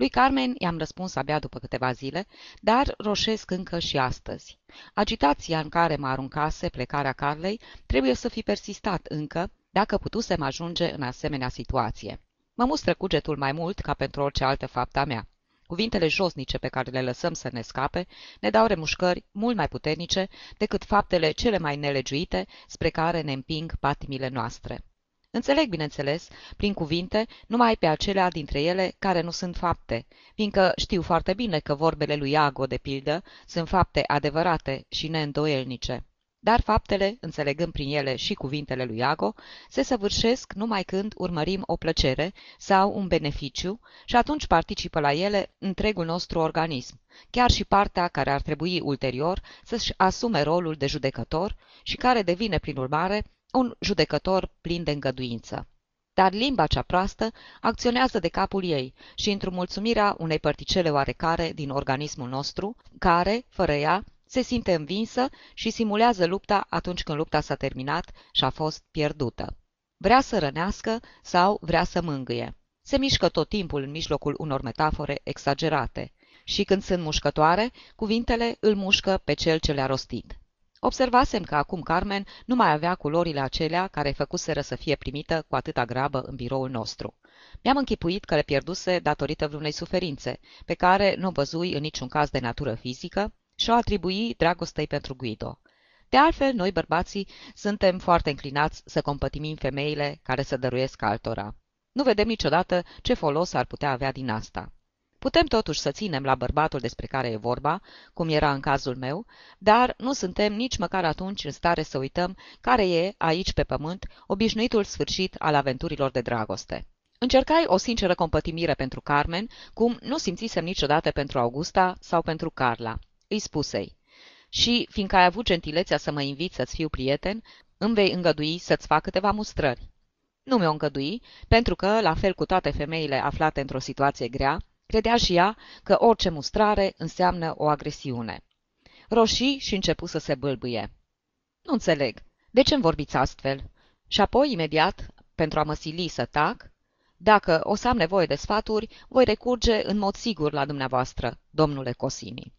Lui Carmen i-am răspuns abia după câteva zile, dar roșesc încă și astăzi. Agitația în care mă aruncase plecarea Carlei trebuie să fi persistat încă, dacă putusem ajunge în asemenea situație. Mă mustră cugetul mai mult ca pentru orice altă fapta mea. Cuvintele josnice pe care le lăsăm să ne scape ne dau remușcări mult mai puternice decât faptele cele mai nelegiuite spre care ne împing patimile noastre. Înțeleg, bineînțeles, prin cuvinte, numai pe acelea dintre ele care nu sunt fapte, fiindcă știu foarte bine că vorbele lui Iago, de pildă, sunt fapte adevărate și neîndoielnice. Dar faptele, înțelegând prin ele și cuvintele lui Iago, se săvârșesc numai când urmărim o plăcere sau un beneficiu și atunci participă la ele întregul nostru organism, chiar și partea care ar trebui ulterior să-și asume rolul de judecător și care devine, prin urmare, un judecător plin de îngăduință. Dar limba cea proastă acționează de capul ei și într-o mulțumirea unei părticele oarecare din organismul nostru, care, fără ea, se simte învinsă și simulează lupta atunci când lupta s-a terminat și a fost pierdută. Vrea să rănească sau vrea să mângâie. Se mișcă tot timpul în mijlocul unor metafore exagerate și când sunt mușcătoare, cuvintele îl mușcă pe cel ce le-a rostit. Observasem că acum Carmen nu mai avea culorile acelea care făcuseră să fie primită cu atâta grabă în biroul nostru. Mi-am închipuit că le pierduse datorită vreunei suferințe, pe care nu o văzui în niciun caz de natură fizică, și o atribui dragostei pentru Guido. De altfel, noi bărbații suntem foarte înclinați să compătimim femeile care să dăruiesc altora. Nu vedem niciodată ce folos ar putea avea din asta. Putem totuși să ținem la bărbatul despre care e vorba, cum era în cazul meu, dar nu suntem nici măcar atunci în stare să uităm care e, aici pe pământ, obișnuitul sfârșit al aventurilor de dragoste. Încercai o sinceră compătimire pentru Carmen, cum nu simțisem niciodată pentru Augusta sau pentru Carla. Îi spusei, și, fiindcă ai avut gentilețea să mă invit să-ți fiu prieten, îmi vei îngădui să-ți fac câteva mustrări. Nu mi-o îngădui, pentru că, la fel cu toate femeile aflate într-o situație grea, Credea și ea că orice mustrare înseamnă o agresiune. Roșii și începu să se bâlbâie. Nu înțeleg. De ce îmi vorbiți astfel? Și apoi, imediat, pentru a mă sili să tac, dacă o să am nevoie de sfaturi, voi recurge în mod sigur la dumneavoastră, domnule Cosini.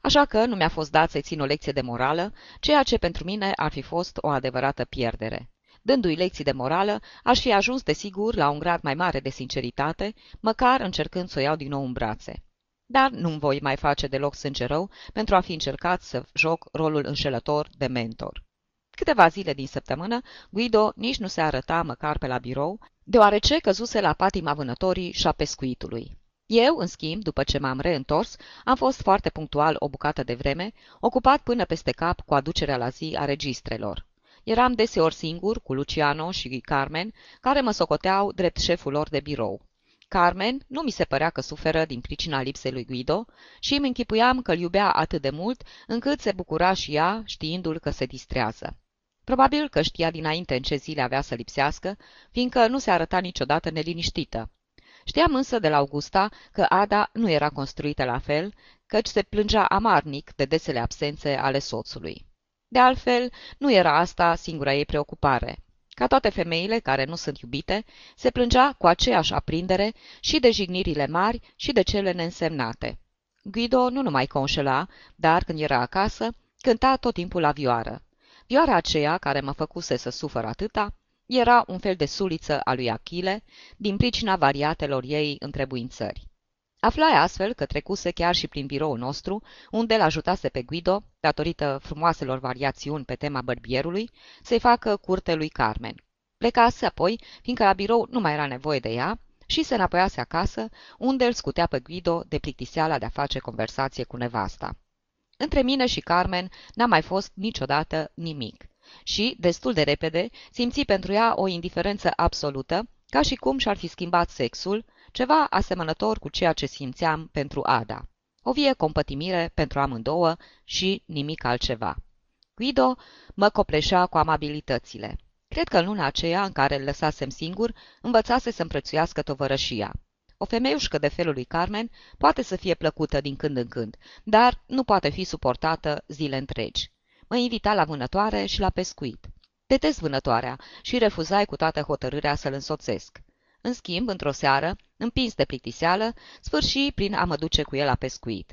Așa că nu mi-a fost dat să-i țin o lecție de morală, ceea ce pentru mine ar fi fost o adevărată pierdere. Dându-i lecții de morală, aș fi ajuns, desigur, la un grad mai mare de sinceritate, măcar încercând să o iau din nou în brațe. Dar nu-mi voi mai face deloc sânge rău pentru a fi încercat să joc rolul înșelător de mentor. Câteva zile din săptămână, Guido nici nu se arăta măcar pe la birou, deoarece căzuse la patima vânătorii și a pescuitului. Eu, în schimb, după ce m-am reîntors, am fost foarte punctual o bucată de vreme, ocupat până peste cap cu aducerea la zi a registrelor. Eram deseori singur cu Luciano și Carmen, care mă socoteau drept șeful lor de birou. Carmen nu mi se părea că suferă din pricina lipsei lui Guido și îmi închipuiam că îl iubea atât de mult încât se bucura și ea știindu-l că se distrează. Probabil că știa dinainte în ce zile avea să lipsească, fiindcă nu se arăta niciodată neliniștită. Știam însă de la Augusta că Ada nu era construită la fel, căci se plângea amarnic de desele absențe ale soțului. De altfel, nu era asta singura ei preocupare. Ca toate femeile care nu sunt iubite, se plângea cu aceeași aprindere și de jignirile mari și de cele neînsemnate. Guido nu numai conșela, dar când era acasă, cânta tot timpul la vioară. Vioara aceea, care mă făcuse să sufăr atâta, era un fel de suliță a lui Achile, din pricina variatelor ei întrebuințări. Aflai astfel că trecuse chiar și prin biroul nostru, unde îl ajutase pe Guido, datorită frumoaselor variațiuni pe tema bărbierului, să-i facă curte lui Carmen. Plecase apoi, fiindcă la birou nu mai era nevoie de ea, și se înapoiase acasă, unde îl scutea pe Guido de plictiseala de a face conversație cu nevasta. Între mine și Carmen n-a mai fost niciodată nimic și, destul de repede, simți pentru ea o indiferență absolută, ca și cum și-ar fi schimbat sexul, ceva asemănător cu ceea ce simțeam pentru Ada. O vie compătimire pentru amândouă și nimic altceva. Guido mă copleșea cu amabilitățile. Cred că în luna aceea în care îl lăsasem singur, învățase să împrețuiască tovărășia. O femeiușcă de felul lui Carmen poate să fie plăcută din când în când, dar nu poate fi suportată zile întregi. Mă invita la vânătoare și la pescuit. Detest vânătoarea și refuzai cu toată hotărârea să-l însoțesc. În schimb, într-o seară, împins de plictiseală, sfârși prin a mă duce cu el la pescuit.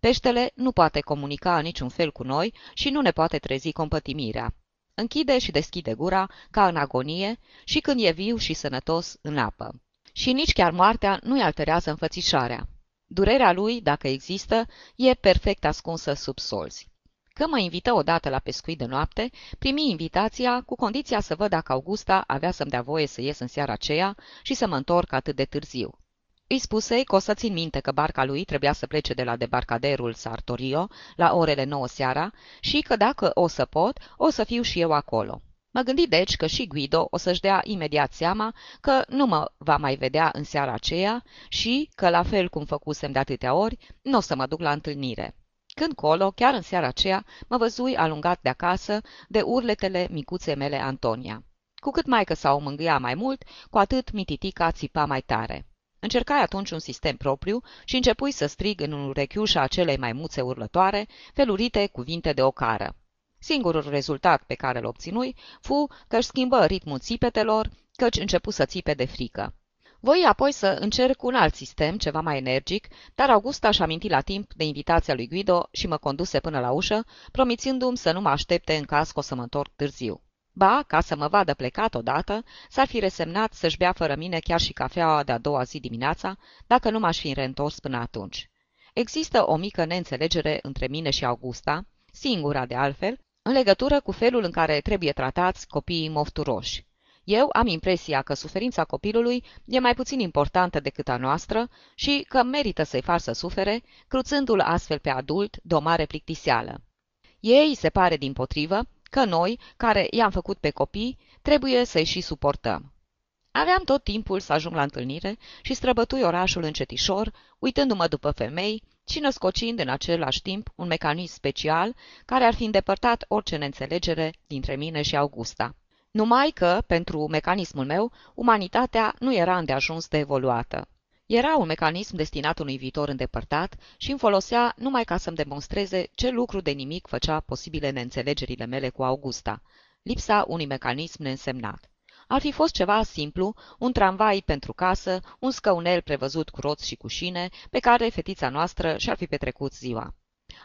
Peștele nu poate comunica în niciun fel cu noi și nu ne poate trezi compătimirea. Închide și deschide gura, ca în agonie, și când e viu și sănătos, în apă. Și nici chiar moartea nu-i alterează înfățișarea. Durerea lui, dacă există, e perfect ascunsă sub solzi. Că mă invită odată la pescuit de noapte, primi invitația cu condiția să văd dacă Augusta avea să-mi dea voie să ies în seara aceea și să mă întorc atât de târziu. Îi spuse că o să țin minte că barca lui trebuia să plece de la debarcaderul Sartorio la orele 9 seara și că dacă o să pot, o să fiu și eu acolo. Mă gândi deci că și Guido o să-și dea imediat seama că nu mă va mai vedea în seara aceea și că, la fel cum făcusem de atâtea ori, nu o să mă duc la întâlnire. Când colo, chiar în seara aceea, mă văzui alungat de acasă de urletele micuței mele Antonia. Cu cât mai că s-au mângâia mai mult, cu atât mititica țipa mai tare. Încercai atunci un sistem propriu și începui să strig în urechiușa acelei maimuțe urlătoare felurite cuvinte de ocară. Singurul rezultat pe care îl obținui fu că își schimbă ritmul țipetelor, căci începu să țipe de frică. Voi apoi să încerc un alt sistem, ceva mai energic, dar Augusta și aminti la timp de invitația lui Guido și mă conduse până la ușă, promițându-mi să nu mă aștepte în caz că o să mă întorc târziu. Ba, ca să mă vadă plecat odată, s-ar fi resemnat să-și bea fără mine chiar și cafeaua de-a doua zi dimineața, dacă nu m-aș fi reîntors până atunci. Există o mică neînțelegere între mine și Augusta, singura de altfel, în legătură cu felul în care trebuie tratați copiii mofturoși. Eu am impresia că suferința copilului e mai puțin importantă decât a noastră și că merită să-i fac să sufere, cruțându-l astfel pe adult de o mare plictiseală. Ei se pare din potrivă că noi, care i-am făcut pe copii, trebuie să-i și suportăm. Aveam tot timpul să ajung la întâlnire și străbătui orașul încetișor, uitându-mă după femei și născocind în același timp un mecanism special care ar fi îndepărtat orice neînțelegere dintre mine și Augusta. Numai că, pentru mecanismul meu, umanitatea nu era îndeajuns de evoluată. Era un mecanism destinat unui viitor îndepărtat și îmi folosea numai ca să-mi demonstreze ce lucru de nimic făcea posibile neînțelegerile mele cu Augusta, lipsa unui mecanism neînsemnat. Ar fi fost ceva simplu, un tramvai pentru casă, un scăunel prevăzut cu roți și cu șine, pe care fetița noastră și-ar fi petrecut ziua.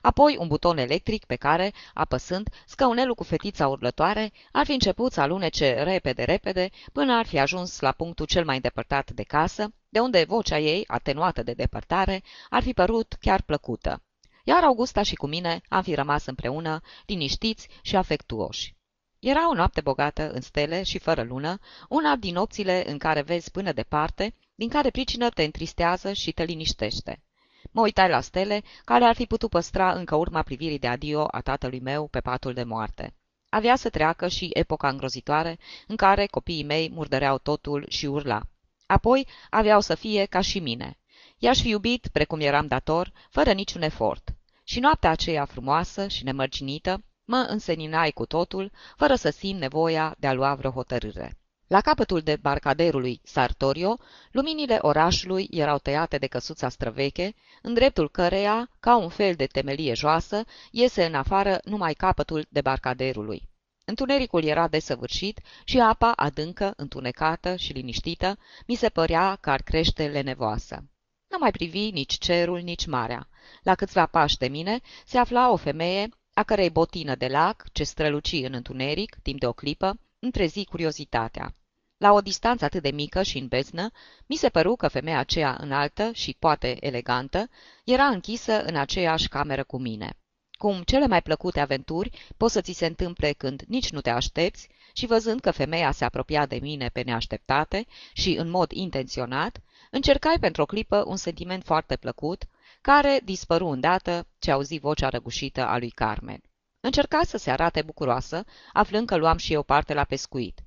Apoi un buton electric pe care, apăsând, scăunelul cu fetița urlătoare ar fi început să alunece repede-repede până ar fi ajuns la punctul cel mai îndepărtat de casă, de unde vocea ei, atenuată de depărtare, ar fi părut chiar plăcută. Iar Augusta și cu mine am fi rămas împreună, liniștiți și afectuoși. Era o noapte bogată în stele și fără lună, una din nopțile în care vezi până departe, din care pricină te întristează și te liniștește. Mă uitai la stele, care ar fi putut păstra încă urma privirii de adio a tatălui meu pe patul de moarte. Avea să treacă și epoca îngrozitoare în care copiii mei murdăreau totul și urla. Apoi aveau să fie ca și mine. I-aș fi iubit, precum eram dator, fără niciun efort. Și noaptea aceea frumoasă și nemărginită mă înseninai cu totul, fără să simt nevoia de a lua vreo hotărâre. La capătul de barcaderului Sartorio, luminile orașului erau tăiate de căsuța străveche, în dreptul căreia, ca un fel de temelie joasă, iese în afară numai capătul de barcaderului. Întunericul era desăvârșit și apa adâncă, întunecată și liniștită, mi se părea că ar crește lenevoasă. Nu mai privi nici cerul, nici marea. La câțiva pași de mine se afla o femeie, a cărei botină de lac, ce străluci în întuneric, timp de o clipă, întrezi curiozitatea. La o distanță atât de mică și în beznă, mi se păru că femeia aceea înaltă și poate elegantă era închisă în aceeași cameră cu mine. Cum cele mai plăcute aventuri pot să ți se întâmple când nici nu te aștepți și văzând că femeia se apropia de mine pe neașteptate și în mod intenționat, încercai pentru o clipă un sentiment foarte plăcut, care dispăru îndată ce auzi vocea răgușită a lui Carmen. Încerca să se arate bucuroasă, aflând că luam și eu parte la pescuit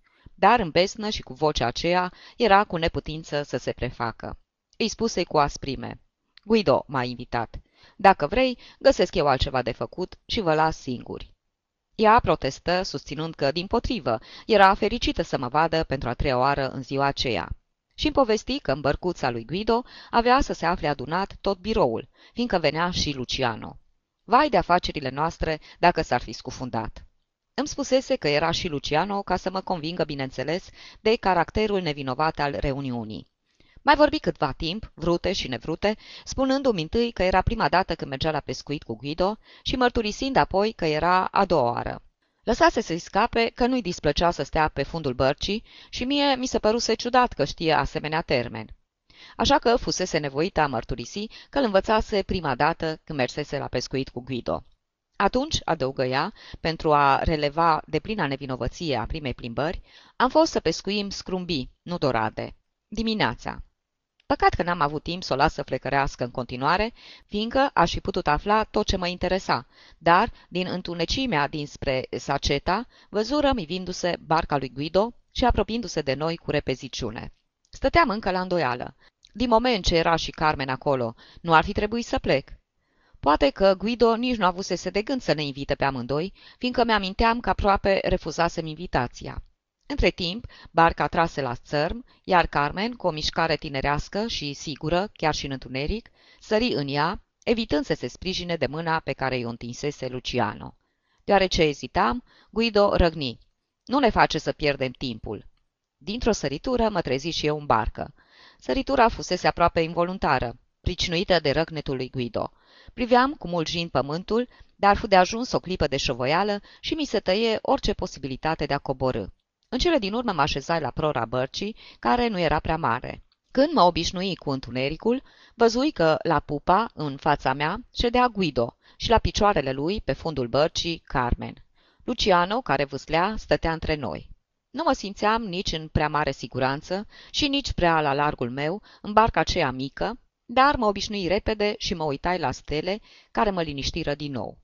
dar în besnă și cu vocea aceea era cu neputință să se prefacă. Îi spuse cu asprime. Guido m-a invitat. Dacă vrei, găsesc eu altceva de făcut și vă las singuri. Ea protestă, susținând că, din potrivă, era fericită să mă vadă pentru a treia oară în ziua aceea. Și îmi povesti că în bărcuța lui Guido avea să se afle adunat tot biroul, fiindcă venea și Luciano. Vai de afacerile noastre dacă s-ar fi scufundat. Îmi spusese că era și Luciano ca să mă convingă, bineînțeles, de caracterul nevinovat al reuniunii. Mai vorbi câtva timp, vrute și nevrute, spunându-mi întâi că era prima dată când mergea la pescuit cu Guido și mărturisind apoi că era a doua oară. Lăsase să-i scape că nu-i displăcea să stea pe fundul bărcii și mie mi se păruse ciudat că știe asemenea termen. Așa că fusese nevoită a mărturisi că îl învățase prima dată când mersese la pescuit cu Guido. Atunci, adăugă ea, pentru a releva de plina nevinovăție a primei plimbări, am fost să pescuim scrumbii, nu dorade. Dimineața. Păcat că n-am avut timp să o las să flecărească în continuare, fiindcă aș fi putut afla tot ce mă interesa, dar, din întunecimea dinspre Saceta, văzură mivindu-se barca lui Guido și apropiindu-se de noi cu repeziciune. Stăteam încă la îndoială. Din moment ce era și Carmen acolo, nu ar fi trebuit să plec. Poate că Guido nici nu avusese de gând să ne invite pe amândoi, fiindcă mi-aminteam că aproape refuzasem invitația. Între timp, barca trase la țărm, iar Carmen, cu o mișcare tinerească și sigură, chiar și în întuneric, sări în ea, evitând să se sprijine de mâna pe care i-o întinsese Luciano. Deoarece ezitam, Guido răgni. Nu ne face să pierdem timpul. Dintr-o săritură mă trezi și eu în barcă. Săritura fusese aproape involuntară, pricinuită de răgnetul lui Guido. Priveam cu mulgind pământul, dar fu de ajuns o clipă de șovoială și mi se tăie orice posibilitate de a coborâ. În cele din urmă mă așezai la prora bărcii, care nu era prea mare. Când mă obișnui cu întunericul, văzui că la pupa, în fața mea, ședea Guido și la picioarele lui, pe fundul bărcii, Carmen. Luciano, care vâslea, stătea între noi. Nu mă simțeam nici în prea mare siguranță și nici prea la largul meu, în barca aceea mică, dar mă obișnui repede și mă uitai la stele, care mă liniștiră din nou.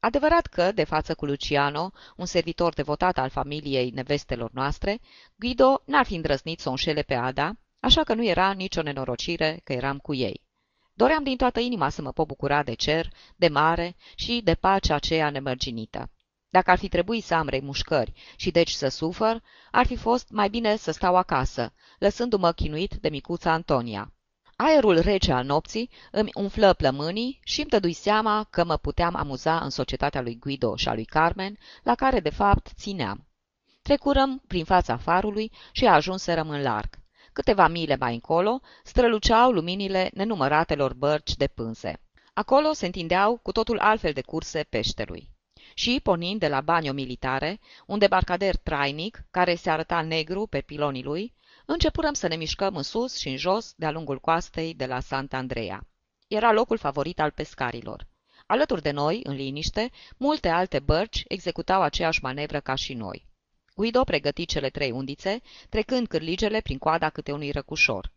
Adevărat că, de față cu Luciano, un servitor devotat al familiei nevestelor noastre, Guido n-ar fi îndrăznit să o înșele pe Ada, așa că nu era nicio nenorocire că eram cu ei. Doream din toată inima să mă pot bucura de cer, de mare și de pacea aceea nemărginită. Dacă ar fi trebuit să am remușcări și deci să sufăr, ar fi fost mai bine să stau acasă, lăsându-mă chinuit de micuța Antonia. Aerul rece al nopții îmi umflă plămânii și îmi tădui seama că mă puteam amuza în societatea lui Guido și a lui Carmen, la care de fapt țineam. Trecurăm prin fața farului și ajunserăm în larg. Câteva mile mai încolo străluceau luminile nenumăratelor bărci de pânze. Acolo se întindeau cu totul altfel de curse peșterui. Și, pornind de la banio militare, un debarcader trainic, care se arăta negru pe pilonii lui, Începurăm să ne mișcăm în sus și în jos de-a lungul coastei de la Santa Andrea. Era locul favorit al pescarilor. Alături de noi, în liniște, multe alte bărci executau aceeași manevră ca și noi. Guido pregăti cele trei undițe, trecând cârligele prin coada câte unui răcușor.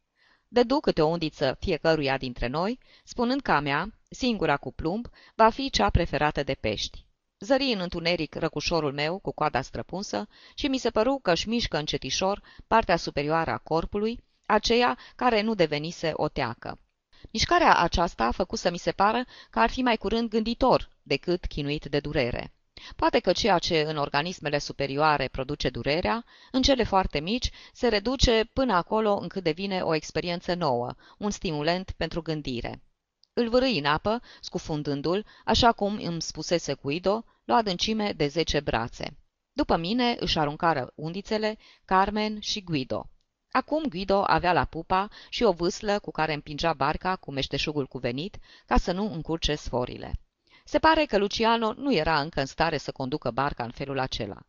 Dădu câte o undiță fiecăruia dintre noi, spunând că a mea, singura cu plumb, va fi cea preferată de pești. Zări în întuneric răcușorul meu cu coada străpunsă și mi se păru că își mișcă încetișor partea superioară a corpului, aceea care nu devenise o teacă. Mișcarea aceasta a făcut să mi se pară că ar fi mai curând gânditor decât chinuit de durere. Poate că ceea ce în organismele superioare produce durerea, în cele foarte mici, se reduce până acolo încât devine o experiență nouă, un stimulent pentru gândire. Îl vârâi în apă, scufundându-l, așa cum îmi spusese Guido, la adâncime de zece brațe. După mine își aruncară undițele Carmen și Guido. Acum Guido avea la pupa și o vâslă cu care împingea barca cu meșteșugul cuvenit ca să nu încurce sforile. Se pare că Luciano nu era încă în stare să conducă barca în felul acela.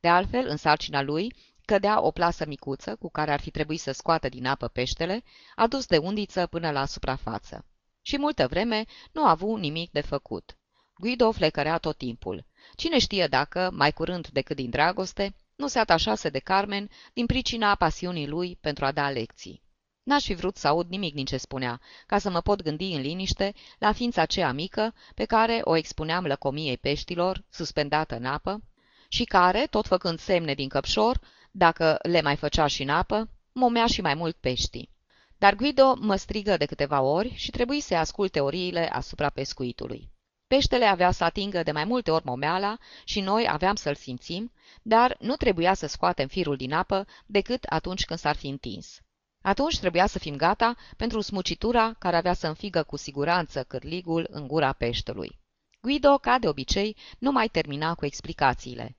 De altfel, în sarcina lui, cădea o plasă micuță cu care ar fi trebuit să scoată din apă peștele, adus de undiță până la suprafață și multă vreme nu a avut nimic de făcut. Guido flecărea tot timpul. Cine știe dacă, mai curând decât din dragoste, nu se atașase de Carmen din pricina pasiunii lui pentru a da lecții. N-aș fi vrut să aud nimic din ce spunea, ca să mă pot gândi în liniște la ființa aceea mică pe care o expuneam lăcomiei peștilor, suspendată în apă, și care, tot făcând semne din căpșor, dacă le mai făcea și în apă, momea și mai mult peștii. Dar Guido mă strigă de câteva ori și trebuie să ascult teoriile asupra pescuitului. Peștele avea să atingă de mai multe ori momeala și noi aveam să-l simțim, dar nu trebuia să scoatem firul din apă decât atunci când s-ar fi întins. Atunci trebuia să fim gata pentru smucitura care avea să înfigă cu siguranță cârligul în gura peștelui. Guido, ca de obicei, nu mai termina cu explicațiile.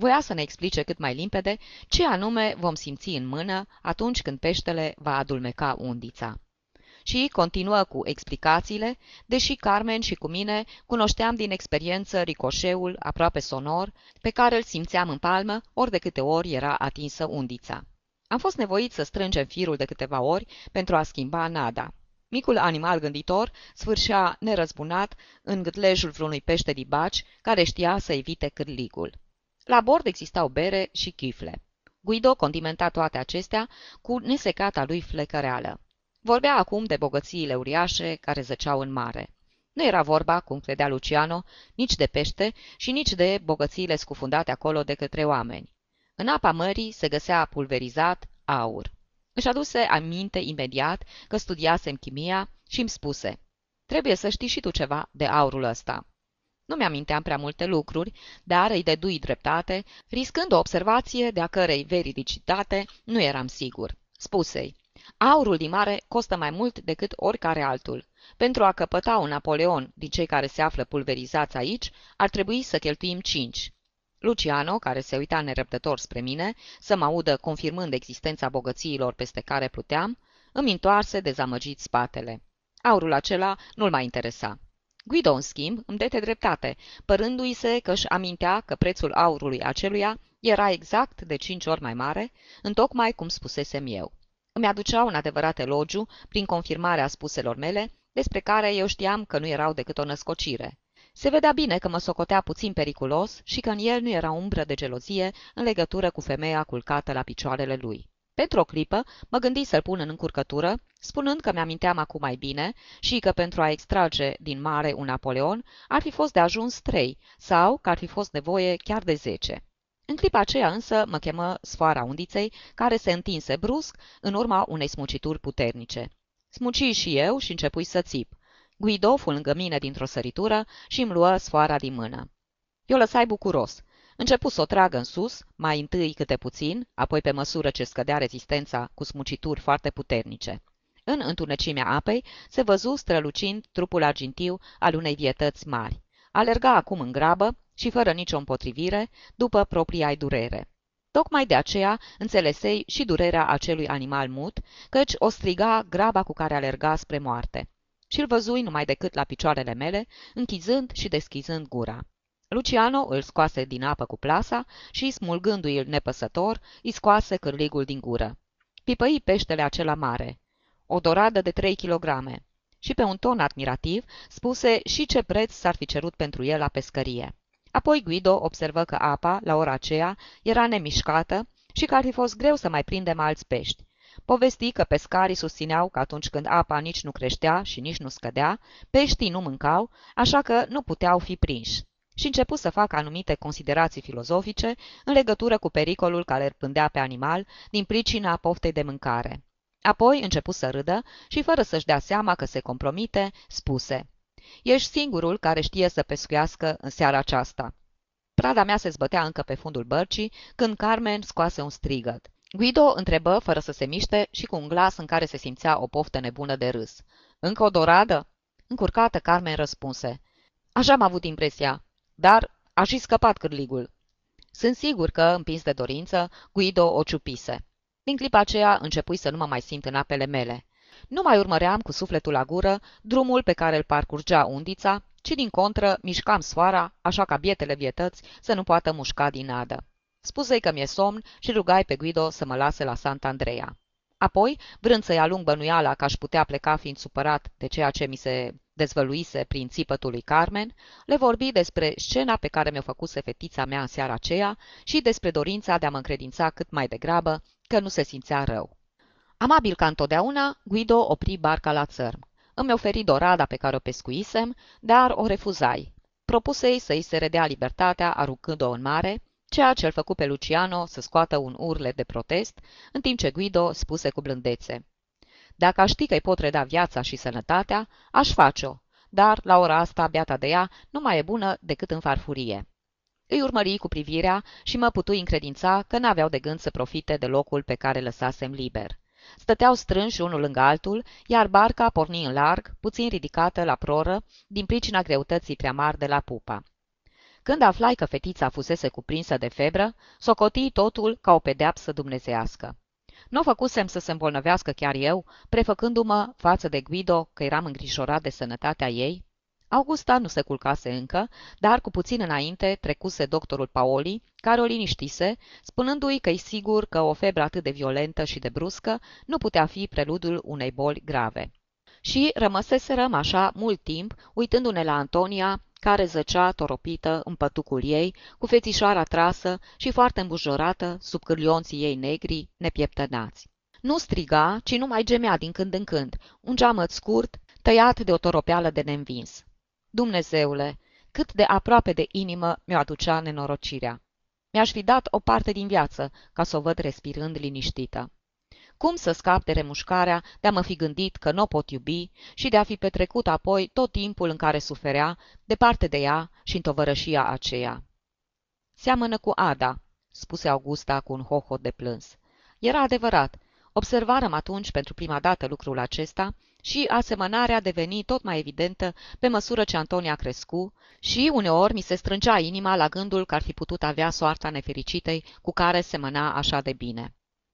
Voia să ne explice cât mai limpede ce anume vom simți în mână atunci când peștele va adulmeca undița. Și continuă cu explicațiile, deși Carmen și cu mine cunoșteam din experiență ricoșeul aproape sonor pe care îl simțeam în palmă ori de câte ori era atinsă undița. Am fost nevoit să strângem firul de câteva ori pentru a schimba nada. Micul animal gânditor sfârșea nerăzbunat în gâtlejul vreunui pește dibaci care știa să evite cârligul. La bord existau bere și chifle. Guido condimenta toate acestea cu nesecata lui flecăreală. Vorbea acum de bogățiile uriașe care zăceau în mare. Nu era vorba, cum credea Luciano, nici de pește și nici de bogățiile scufundate acolo de către oameni. În apa mării se găsea pulverizat aur. Își aduse aminte imediat că studiasem chimia și îmi spuse, trebuie să știi și tu ceva de aurul ăsta. Nu mi-aminteam prea multe lucruri, dar îi dedui dreptate, riscând o observație de a cărei veridicitate nu eram sigur. Spusei, aurul din mare costă mai mult decât oricare altul. Pentru a căpăta un Napoleon din cei care se află pulverizați aici, ar trebui să cheltuim cinci. Luciano, care se uita nerăbdător spre mine, să mă audă confirmând existența bogățiilor peste care pluteam, îmi întoarse dezamăgit spatele. Aurul acela nu-l mai interesa. Guido, în schimb, îmi dete dreptate, părându-i se că își amintea că prețul aurului aceluia era exact de cinci ori mai mare, întocmai cum spusesem eu. Îmi aducea un adevărat elogiu prin confirmarea spuselor mele, despre care eu știam că nu erau decât o născocire. Se vedea bine că mă socotea puțin periculos și că în el nu era umbră de gelozie în legătură cu femeia culcată la picioarele lui. Pentru o clipă mă gândi să-l pun în încurcătură, spunând că mi-aminteam acum mai bine și că pentru a extrage din mare un Napoleon ar fi fost de ajuns trei sau că ar fi fost nevoie chiar de zece. În clipa aceea însă mă chemă sfoara undiței, care se întinse brusc în urma unei smucituri puternice. Smuci și eu și începui să țip. Guido fu lângă mine dintr-o săritură și îmi luă sfoara din mână. Eu lăsai bucuros. Începu să o tragă în sus, mai întâi câte puțin, apoi pe măsură ce scădea rezistența cu smucituri foarte puternice. În întunecimea apei se văzu strălucind trupul argintiu al unei vietăți mari. Alerga acum în grabă și fără nicio împotrivire, după propria durere. Tocmai de aceea înțelesei și durerea acelui animal mut, căci o striga graba cu care alerga spre moarte. Și-l văzui numai decât la picioarele mele, închizând și deschizând gura. Luciano îl scoase din apă cu plasa și, smulgându-i nepăsător, îi scoase cârligul din gură. Pipăi peștele acela mare, o doradă de trei kilograme, și pe un ton admirativ spuse și ce preț s-ar fi cerut pentru el la pescărie. Apoi Guido observă că apa, la ora aceea, era nemișcată și că ar fi fost greu să mai prindem alți pești. Povesti că pescarii susțineau că atunci când apa nici nu creștea și nici nu scădea, peștii nu mâncau, așa că nu puteau fi prinși și începu să facă anumite considerații filozofice în legătură cu pericolul care îl pândea pe animal din pricina poftei de mâncare. Apoi începu să râdă și, fără să-și dea seama că se compromite, spuse Ești singurul care știe să pescuiască în seara aceasta." Prada mea se zbătea încă pe fundul bărcii, când Carmen scoase un strigăt. Guido întrebă, fără să se miște, și cu un glas în care se simțea o poftă nebună de râs. Încă o doradă?" Încurcată, Carmen răspunse. Așa am avut impresia. Dar a și scăpat cârligul. Sunt sigur că, împins de dorință, Guido o ciupise. Din clipa aceea începui să nu mă mai simt în apele mele. Nu mai urmăream cu sufletul la gură drumul pe care îl parcurgea undița, ci din contră mișcam soara, așa ca bietele vietăți să nu poată mușca din adă. Spusei că mi-e somn și rugai pe Guido să mă lase la Santa Andreea. Apoi, vrând să-i alung bănuiala că aș putea pleca fiind supărat de ceea ce mi se dezvăluise prin țipătul lui Carmen, le vorbi despre scena pe care mi-o făcuse fetița mea în seara aceea și despre dorința de a mă încredința cât mai degrabă că nu se simțea rău. Amabil ca întotdeauna, Guido opri barca la țărm. Îmi oferi dorada pe care o pescuisem, dar o refuzai. Propusei să-i se redea libertatea aruncând-o în mare, ceea ce îl făcu pe Luciano să scoată un urle de protest, în timp ce Guido spuse cu blândețe. Dacă aș ști că îi pot reda viața și sănătatea, aș face-o, dar la ora asta beata de ea nu mai e bună decât în farfurie. Îi urmări cu privirea și mă putui încredința că n-aveau de gând să profite de locul pe care lăsasem liber. Stăteau strânși unul lângă altul, iar barca porni în larg, puțin ridicată la proră, din pricina greutății prea mari de la pupa. Când aflai că fetița fusese cuprinsă de febră, socotii totul ca o pedeapsă dumnezească. Nu făcusem să se îmbolnăvească chiar eu, prefăcându-mă față de Guido că eram îngrijorat de sănătatea ei? Augusta nu se culcase încă, dar cu puțin înainte trecuse doctorul Paoli, care o liniștise, spunându-i că e sigur că o febră atât de violentă și de bruscă nu putea fi preludul unei boli grave. Și rămăseserăm așa mult timp, uitându-ne la Antonia, care zăcea toropită în pătucul ei, cu fețișoara trasă și foarte îmbujorată sub cârlionții ei negri, nepieptănați. Nu striga, ci numai gemea din când în când, un geamăt scurt, tăiat de o toropeală de neînvins. Dumnezeule, cât de aproape de inimă mi-o aducea nenorocirea. Mi-aș fi dat o parte din viață ca să o văd respirând liniștită. Cum să scap de remușcarea de a mă fi gândit că nu o pot iubi și de a fi petrecut apoi tot timpul în care suferea, departe de ea și în tovărășia aceea? Seamănă cu Ada, spuse Augusta cu un hohot de plâns. Era adevărat. Observarăm atunci pentru prima dată lucrul acesta și asemănarea deveni tot mai evidentă pe măsură ce Antonia crescu și uneori mi se strângea inima la gândul că ar fi putut avea soarta nefericitei cu care semăna așa de bine.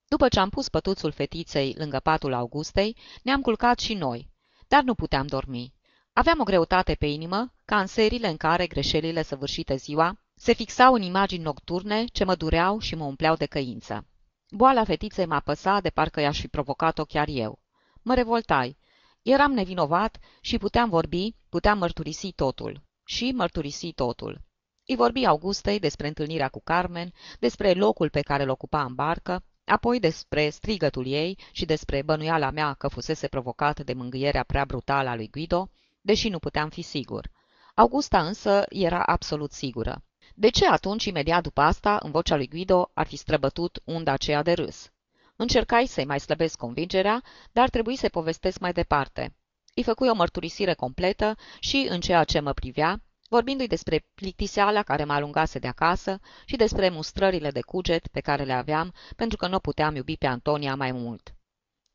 După ce am pus pătuțul fetiței lângă patul Augustei, ne-am culcat și noi, dar nu puteam dormi. Aveam o greutate pe inimă, ca în serile în care greșelile săvârșite ziua se fixau în imagini nocturne ce mă dureau și mă umpleau de căință. Boala fetiței m-a păsat de parcă i-aș fi provocat-o chiar eu. Mă revoltai. Eram nevinovat și puteam vorbi, puteam mărturisi totul. Și mărturisi totul. Îi vorbi Augustei despre întâlnirea cu Carmen, despre locul pe care îl ocupa în barcă, apoi despre strigătul ei și despre bănuiala mea că fusese provocat de mângâierea prea brutală a lui Guido, deși nu puteam fi sigur. Augusta însă era absolut sigură. De ce atunci, imediat după asta, în vocea lui Guido ar fi străbătut unda aceea de râs? Încercai să-i mai slăbesc convingerea, dar trebuie să povestesc mai departe. Îi făcui o mărturisire completă și, în ceea ce mă privea, vorbindu-i despre plictiseala care mă alungase de acasă și despre mustrările de cuget pe care le aveam pentru că nu puteam iubi pe Antonia mai mult.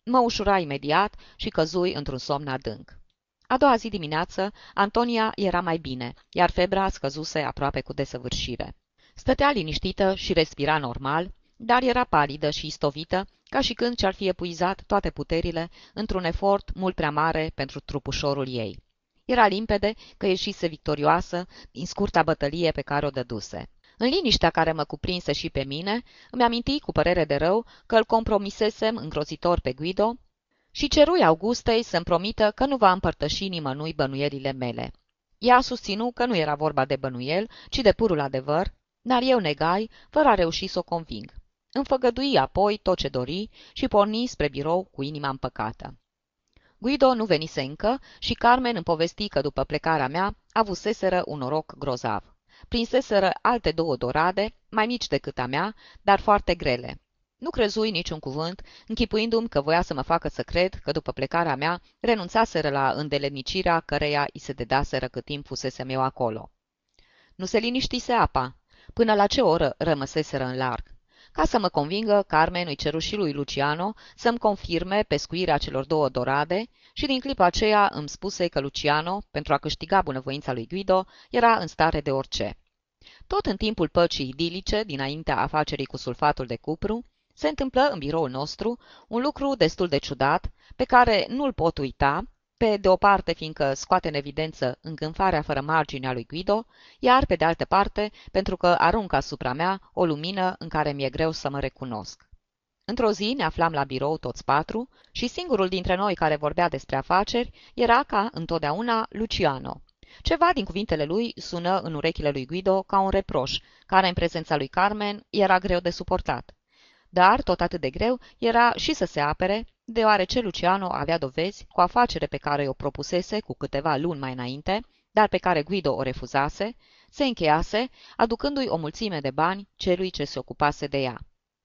Mă ușura imediat și căzui într-un somn adânc. A doua zi dimineață, Antonia era mai bine, iar febra scăzuse aproape cu desăvârșire. Stătea liniștită și respira normal, dar era palidă și istovită, ca și când ce-ar fi epuizat toate puterile într-un efort mult prea mare pentru trupușorul ei. Era limpede că ieșise victorioasă din scurta bătălie pe care o dăduse. În liniștea care mă cuprinse și pe mine, îmi aminti cu părere de rău că îl compromisesem îngrozitor pe Guido și cerui Augustei să-mi promită că nu va împărtăși nimănui bănuierile mele. Ea susținu că nu era vorba de bănuiel, ci de purul adevăr, dar eu negai, fără a reuși să o conving. Îmi făgădui apoi tot ce dori și porni spre birou cu inima împăcată. Guido nu venise încă și Carmen îmi povesti că după plecarea mea avuseseră un noroc grozav. Prinseseră alte două dorade, mai mici decât a mea, dar foarte grele. Nu crezui niciun cuvânt, închipuindu-mi că voia să mă facă să cred că după plecarea mea renunțaseră la îndelemnicirea căreia îi se dedaseră cât timp fusesem eu acolo. Nu se liniștise apa. Până la ce oră rămăseseră în larg? Ca să mă convingă, Carmen îi ceru și lui Luciano să-mi confirme pescuirea celor două dorade și din clipa aceea îmi spuse că Luciano, pentru a câștiga bunăvoința lui Guido, era în stare de orice. Tot în timpul păcii idilice, dinaintea afacerii cu sulfatul de cupru, se întâmplă în biroul nostru un lucru destul de ciudat, pe care nu-l pot uita, pe de o parte fiindcă scoate în evidență îngânfarea fără margine a lui Guido, iar pe de altă parte pentru că aruncă asupra mea o lumină în care mi-e greu să mă recunosc. Într-o zi ne aflam la birou toți patru și singurul dintre noi care vorbea despre afaceri era ca întotdeauna Luciano. Ceva din cuvintele lui sună în urechile lui Guido ca un reproș, care în prezența lui Carmen era greu de suportat. Dar, tot atât de greu, era și să se apere, deoarece Luciano avea dovezi cu afacere pe care o propusese cu câteva luni mai înainte, dar pe care Guido o refuzase, se încheiase, aducându-i o mulțime de bani celui ce se ocupase de ea.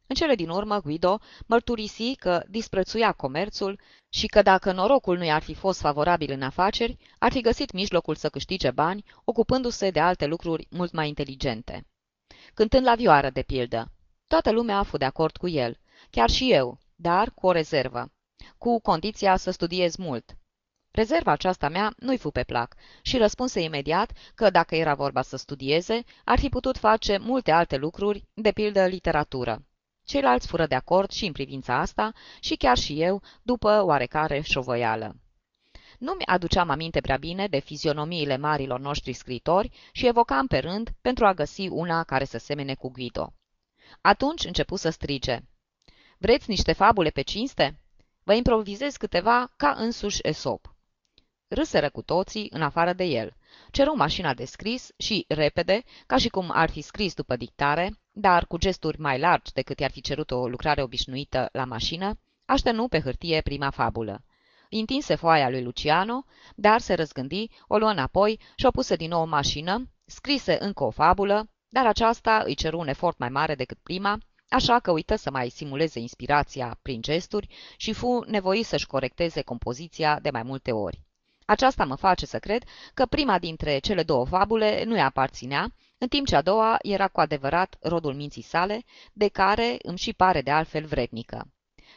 În cele din urmă, Guido mărturisi că disprețuia comerțul și că dacă norocul nu i-ar fi fost favorabil în afaceri, ar fi găsit mijlocul să câștige bani, ocupându-se de alte lucruri mult mai inteligente. Cântând la vioară, de pildă. Toată lumea a fost de acord cu el, chiar și eu, dar cu o rezervă, cu condiția să studiez mult. Rezerva aceasta mea nu-i fu pe plac și răspunse imediat că, dacă era vorba să studieze, ar fi putut face multe alte lucruri, de pildă literatură. Ceilalți fură de acord și în privința asta și chiar și eu, după oarecare șovăială. Nu-mi aduceam aminte prea bine de fizionomiile marilor noștri scritori și evocam pe rând pentru a găsi una care să semene cu Guido. Atunci începu să strige. Vreți niște fabule pe cinste? Vă improvizez câteva ca însuși Esop. Râseră cu toții, în afară de el. Ceru mașina de scris și, repede, ca și cum ar fi scris după dictare, dar cu gesturi mai largi decât i-ar fi cerut o lucrare obișnuită la mașină, așternu pe hârtie prima fabulă. Întinse foaia lui Luciano, dar se răzgândi, o luă înapoi și o puse din nou în mașină, scrise încă o fabulă, dar aceasta îi ceru un efort mai mare decât prima, așa că uită să mai simuleze inspirația prin gesturi și fu nevoit să-și corecteze compoziția de mai multe ori. Aceasta mă face să cred că prima dintre cele două fabule nu i aparținea, în timp ce a doua era cu adevărat rodul minții sale, de care îmi și pare de altfel vrednică.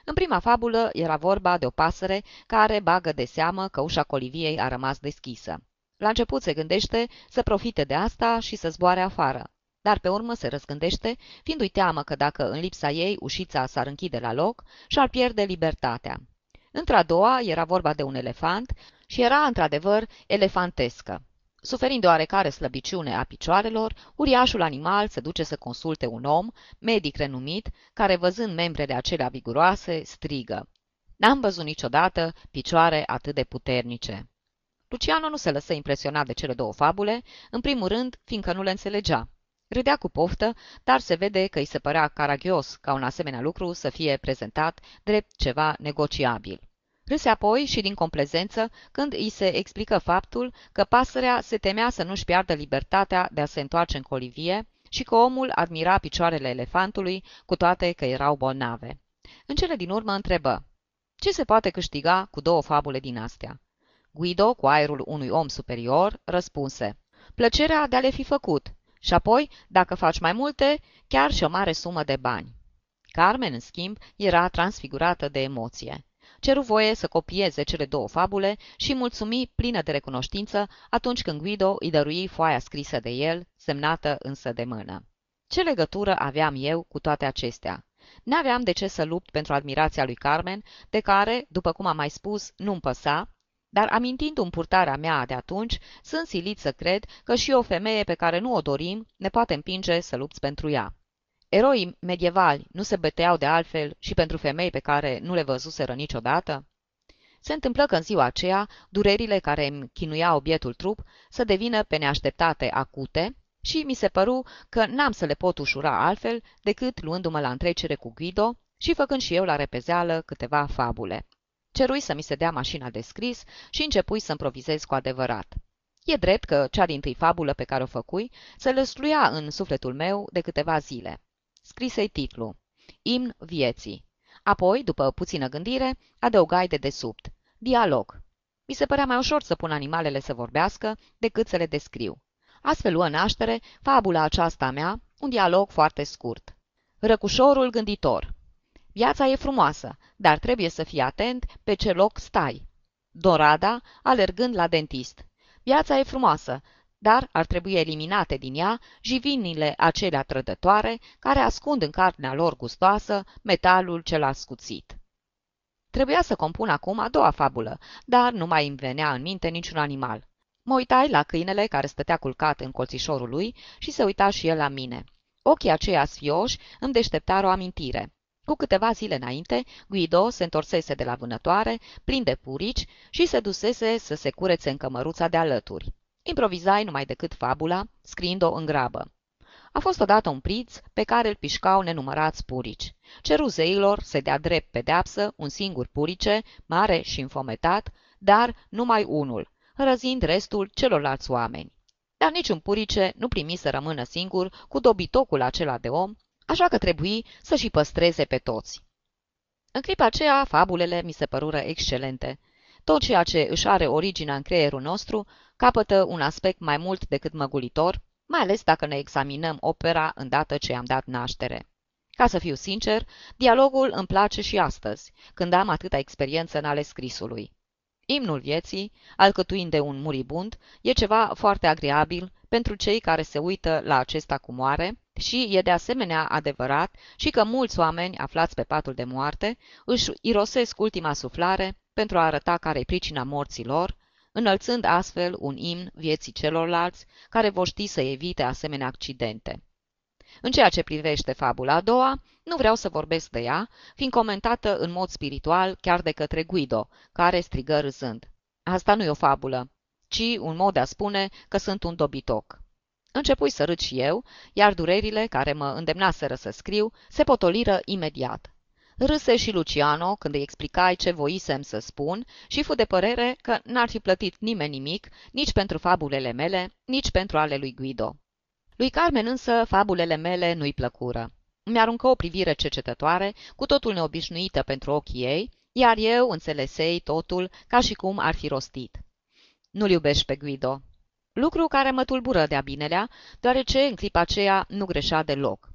În prima fabulă era vorba de o pasăre care bagă de seamă că ușa coliviei a rămas deschisă. La început se gândește să profite de asta și să zboare afară, dar pe urmă se răzgândește, fiindu-i teamă că dacă în lipsa ei ușița s-ar închide la loc și-ar pierde libertatea. Într-a doua era vorba de un elefant și era într-adevăr elefantescă. Suferind de oarecare slăbiciune a picioarelor, uriașul animal se duce să consulte un om, medic renumit, care văzând membrele acelea viguroase, strigă. N-am văzut niciodată picioare atât de puternice. Luciano nu se lăsă impresionat de cele două fabule, în primul rând, fiindcă nu le înțelegea. Râdea cu poftă, dar se vede că îi se părea caragios ca un asemenea lucru să fie prezentat drept ceva negociabil. Râse apoi și din complezență când îi se explică faptul că pasărea se temea să nu-și piardă libertatea de a se întoarce în colivie și că omul admira picioarele elefantului, cu toate că erau bolnave. În cele din urmă întrebă, ce se poate câștiga cu două fabule din astea? Guido, cu aerul unui om superior, răspunse, plăcerea de a le fi făcut și apoi, dacă faci mai multe, chiar și o mare sumă de bani. Carmen, în schimb, era transfigurată de emoție ceru voie să copieze cele două fabule și mulțumi plină de recunoștință atunci când Guido îi dărui foaia scrisă de el, semnată însă de mână. Ce legătură aveam eu cu toate acestea? N-aveam de ce să lupt pentru admirația lui Carmen, de care, după cum am mai spus, nu-mi păsa, dar amintindu-mi purtarea mea de atunci, sunt silit să cred că și o femeie pe care nu o dorim ne poate împinge să lupți pentru ea. Eroii medievali nu se băteau de altfel și pentru femei pe care nu le văzuseră niciodată? Se întâmplă că în ziua aceea, durerile care îmi chinuiau bietul trup să devină pe neașteptate acute și mi se păru că n-am să le pot ușura altfel decât luându-mă la întrecere cu Guido și făcând și eu la repezeală câteva fabule. Cerui să mi se dea mașina de scris și începui să improvizez cu adevărat. E drept că cea din tâi fabulă pe care o făcui se lăsluia în sufletul meu de câteva zile scrise titlu Imn vieții. Apoi, după puțină gândire, adăugai de desubt. Dialog. Mi se părea mai ușor să pun animalele să vorbească decât să le descriu. Astfel luă naștere fabula aceasta mea, un dialog foarte scurt. Răcușorul gânditor. Viața e frumoasă, dar trebuie să fii atent pe ce loc stai. Dorada, alergând la dentist. Viața e frumoasă, dar ar trebui eliminate din ea jivinile acelea trădătoare care ascund în carnea lor gustoasă metalul cel ascuțit. Trebuia să compun acum a doua fabulă, dar nu mai îmi venea în minte niciun animal. Mă uitai la câinele care stătea culcat în colțișorul lui și se uita și el la mine. Ochii aceia sfioși îmi deșteptară o amintire. Cu câteva zile înainte, Guido se întorsese de la vânătoare, plin de purici, și se dusese să se curețe în cămăruța de alături. Improvizai numai decât fabula, scriind-o în grabă. A fost odată un priț pe care îl pișcau nenumărați purici. Ceru zeilor să dea drept pedeapsă un singur purice, mare și înfometat, dar numai unul, răzind restul celorlalți oameni. Dar niciun purice nu primi să rămână singur cu dobitocul acela de om, așa că trebuie să și păstreze pe toți. În clipa aceea, fabulele mi se părură excelente. Tot ceea ce își are originea în creierul nostru capătă un aspect mai mult decât măgulitor, mai ales dacă ne examinăm opera îndată ce am dat naștere. Ca să fiu sincer, dialogul îmi place și astăzi, când am atâta experiență în ale scrisului. Imnul vieții, alcătuind de un muribund, e ceva foarte agreabil pentru cei care se uită la acesta cu moare și e de asemenea adevărat și că mulți oameni aflați pe patul de moarte își irosesc ultima suflare pentru a arăta care-i pricina morții lor, înălțând astfel un imn vieții celorlalți care vor ști să evite asemenea accidente. În ceea ce privește fabula a doua, nu vreau să vorbesc de ea, fiind comentată în mod spiritual chiar de către Guido, care strigă râzând. Asta nu e o fabulă, ci un mod de a spune că sunt un dobitoc. Începui să râd și eu, iar durerile care mă îndemnaseră să scriu se potoliră imediat. Râse și Luciano când îi explicai ce voisem să spun și fu de părere că n-ar fi plătit nimeni nimic, nici pentru fabulele mele, nici pentru ale lui Guido. Lui Carmen însă fabulele mele nu-i plăcură. Mi-aruncă o privire cercetătoare, cu totul neobișnuită pentru ochii ei, iar eu înțelesei totul ca și cum ar fi rostit. Nu-l iubești pe Guido. Lucru care mă tulbură de-a binelea, deoarece în clipa aceea nu greșea deloc.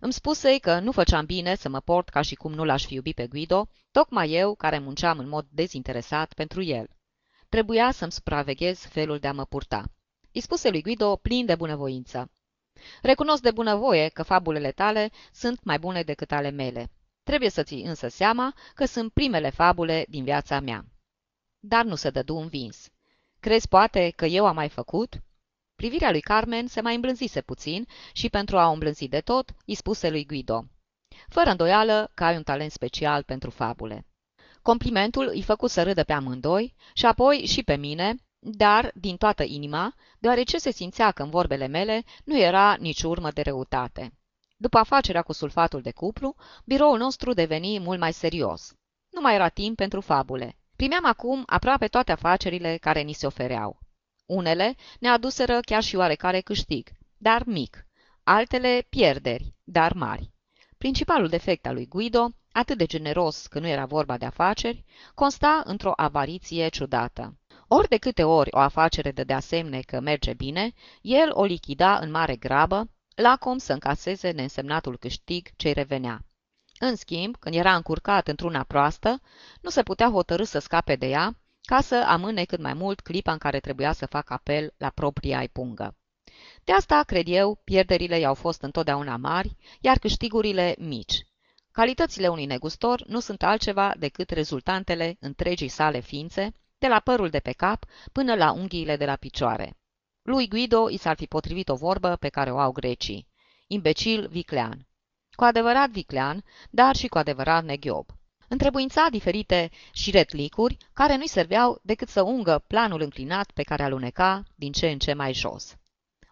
Îmi spusei că nu făceam bine să mă port ca și cum nu l-aș fi iubit pe Guido, tocmai eu care munceam în mod dezinteresat pentru el. Trebuia să-mi supraveghez felul de a mă purta. Îi spuse lui Guido plin de bunăvoință. Recunosc de bunăvoie că fabulele tale sunt mai bune decât ale mele. Trebuie să ții însă seama că sunt primele fabule din viața mea. Dar nu se dădu învins. Crezi poate că eu am mai făcut? Privirea lui Carmen se mai îmblânzise puțin și pentru a o îmblânzi de tot, îi spuse lui Guido. Fără îndoială că ai un talent special pentru fabule. Complimentul îi făcut să râdă pe amândoi și apoi și pe mine, dar din toată inima, deoarece se simțea că în vorbele mele nu era nici urmă de răutate. După afacerea cu sulfatul de cupru, biroul nostru deveni mult mai serios. Nu mai era timp pentru fabule. Primeam acum aproape toate afacerile care ni se ofereau. Unele ne aduseră chiar și oarecare câștig, dar mic, altele pierderi, dar mari. Principalul defect al lui Guido, atât de generos că nu era vorba de afaceri, consta într-o avariție ciudată. Ori de câte ori o afacere dădea semne că merge bine, el o lichida în mare grabă, lacom să încaseze neînsemnatul câștig ce-i revenea. În schimb, când era încurcat într-una proastă, nu se putea hotărâ să scape de ea, ca să amâne cât mai mult clipa în care trebuia să facă apel la propria ai pungă. De asta, cred eu, pierderile i-au fost întotdeauna mari, iar câștigurile mici. Calitățile unui negustor nu sunt altceva decât rezultantele întregii sale ființe, de la părul de pe cap până la unghiile de la picioare. Lui Guido i s-ar fi potrivit o vorbă pe care o au grecii. Imbecil viclean. Cu adevărat viclean, dar și cu adevărat neghiob. Întrebuința diferite șiretlicuri care nu-i serveau decât să ungă planul înclinat pe care aluneca din ce în ce mai jos.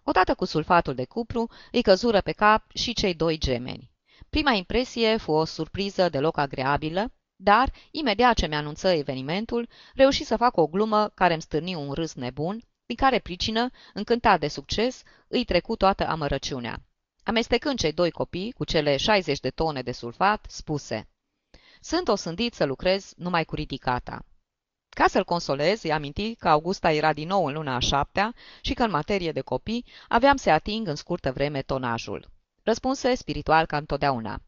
Odată cu sulfatul de cupru, îi căzură pe cap și cei doi gemeni. Prima impresie fu o surpriză deloc agreabilă, dar, imediat ce mi-anunță evenimentul, reuși să fac o glumă care îmi stârni un râs nebun, din care pricină, încântat de succes, îi trecu toată amărăciunea. Amestecând cei doi copii cu cele 60 de tone de sulfat, spuse Sunt o sândit să lucrez numai cu ridicata. Ca să-l consolez, îi aminti că Augusta era din nou în luna a șaptea și că în materie de copii aveam să ating în scurtă vreme tonajul. Răspunse spiritual ca întotdeauna.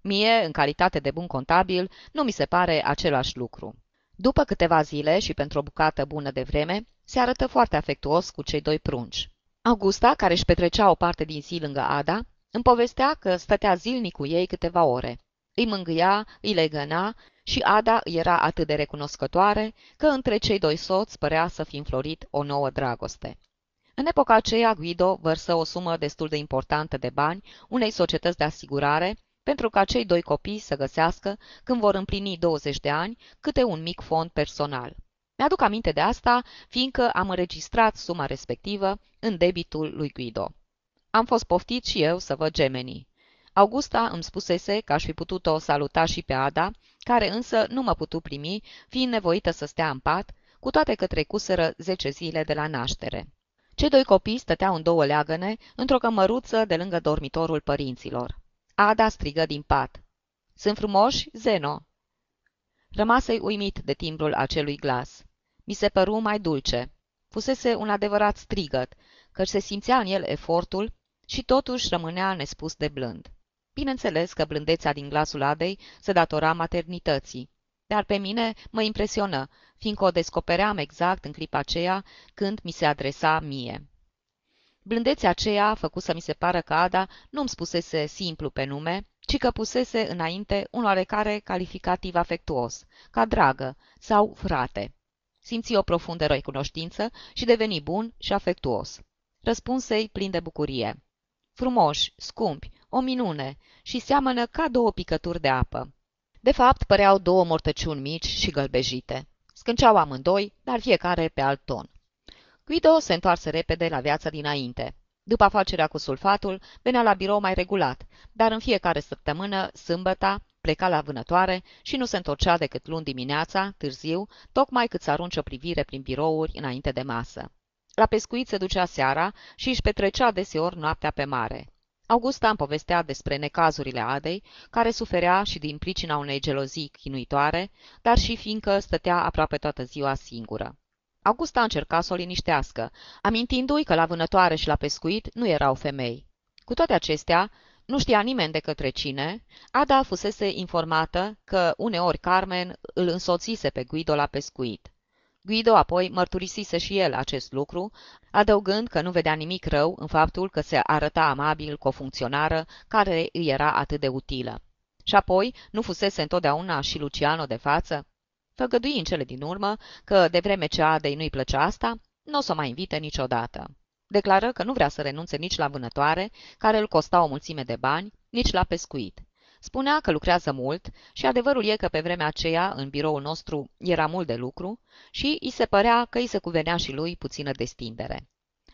Mie, în calitate de bun contabil, nu mi se pare același lucru. După câteva zile și pentru o bucată bună de vreme, se arătă foarte afectuos cu cei doi prunci. Augusta, care își petrecea o parte din zi lângă Ada, îmi povestea că stătea zilnic cu ei câteva ore. Îi mângâia, îi legăna și Ada îi era atât de recunoscătoare că între cei doi soți părea să fi înflorit o nouă dragoste. În epoca aceea, Guido vărsă o sumă destul de importantă de bani unei societăți de asigurare pentru ca cei doi copii să găsească, când vor împlini 20 de ani, câte un mic fond personal. Mi-aduc aminte de asta, fiindcă am înregistrat suma respectivă în debitul lui Guido. Am fost poftit și eu să văd gemenii. Augusta îmi spusese că aș fi putut-o saluta și pe Ada, care însă nu mă putu primi, fiind nevoită să stea în pat, cu toate că trecuseră zece zile de la naștere. Cei doi copii stăteau în două leagăne, într-o cămăruță de lângă dormitorul părinților. Ada strigă din pat. Sunt frumoși, Zeno?" Rămasei uimit de timbrul acelui glas. Mi se păru mai dulce. Fusese un adevărat strigăt, căci se simțea în el efortul și totuși rămânea nespus de blând. Bineînțeles că blândețea din glasul Adei se datora maternității, dar pe mine mă impresionă, fiindcă o descopeream exact în clipa aceea când mi se adresa mie. Blândețea aceea a făcut să mi se pară că Ada nu-mi spusese simplu pe nume, ci că pusese înainte un oarecare calificativ afectuos, ca dragă sau frate. Simți o profundă recunoștință și deveni bun și afectuos. Răspunsei plin de bucurie. Frumoși, scumpi, o minune și seamănă ca două picături de apă. De fapt, păreau două mortăciuni mici și gălbejite. Scânceau amândoi, dar fiecare pe alt ton. Guido se întoarse repede la viața dinainte. După afacerea cu sulfatul, venea la birou mai regulat, dar în fiecare săptămână, sâmbăta, pleca la vânătoare și nu se întorcea decât luni dimineața, târziu, tocmai cât să arunce o privire prin birouri înainte de masă. La pescuit se ducea seara și își petrecea deseori noaptea pe mare. Augusta îmi povestea despre necazurile Adei, care suferea și din pricina unei gelozii chinuitoare, dar și fiindcă stătea aproape toată ziua singură. Augusta încerca să o liniștească, amintindu-i că la vânătoare și la pescuit nu erau femei. Cu toate acestea, nu știa nimeni de către cine, Ada fusese informată că uneori Carmen îl însoțise pe Guido la pescuit. Guido apoi mărturisise și el acest lucru, adăugând că nu vedea nimic rău în faptul că se arăta amabil cu o funcționară care îi era atât de utilă. Și apoi, nu fusese întotdeauna și Luciano de față? Făgădui în cele din urmă că, de vreme ce Adei nu-i plăcea asta, nu o să mai invite niciodată. Declară că nu vrea să renunțe nici la vânătoare, care îl costa o mulțime de bani, nici la pescuit. Spunea că lucrează mult și adevărul e că pe vremea aceea, în biroul nostru, era mult de lucru și îi se părea că îi se cuvenea și lui puțină destindere.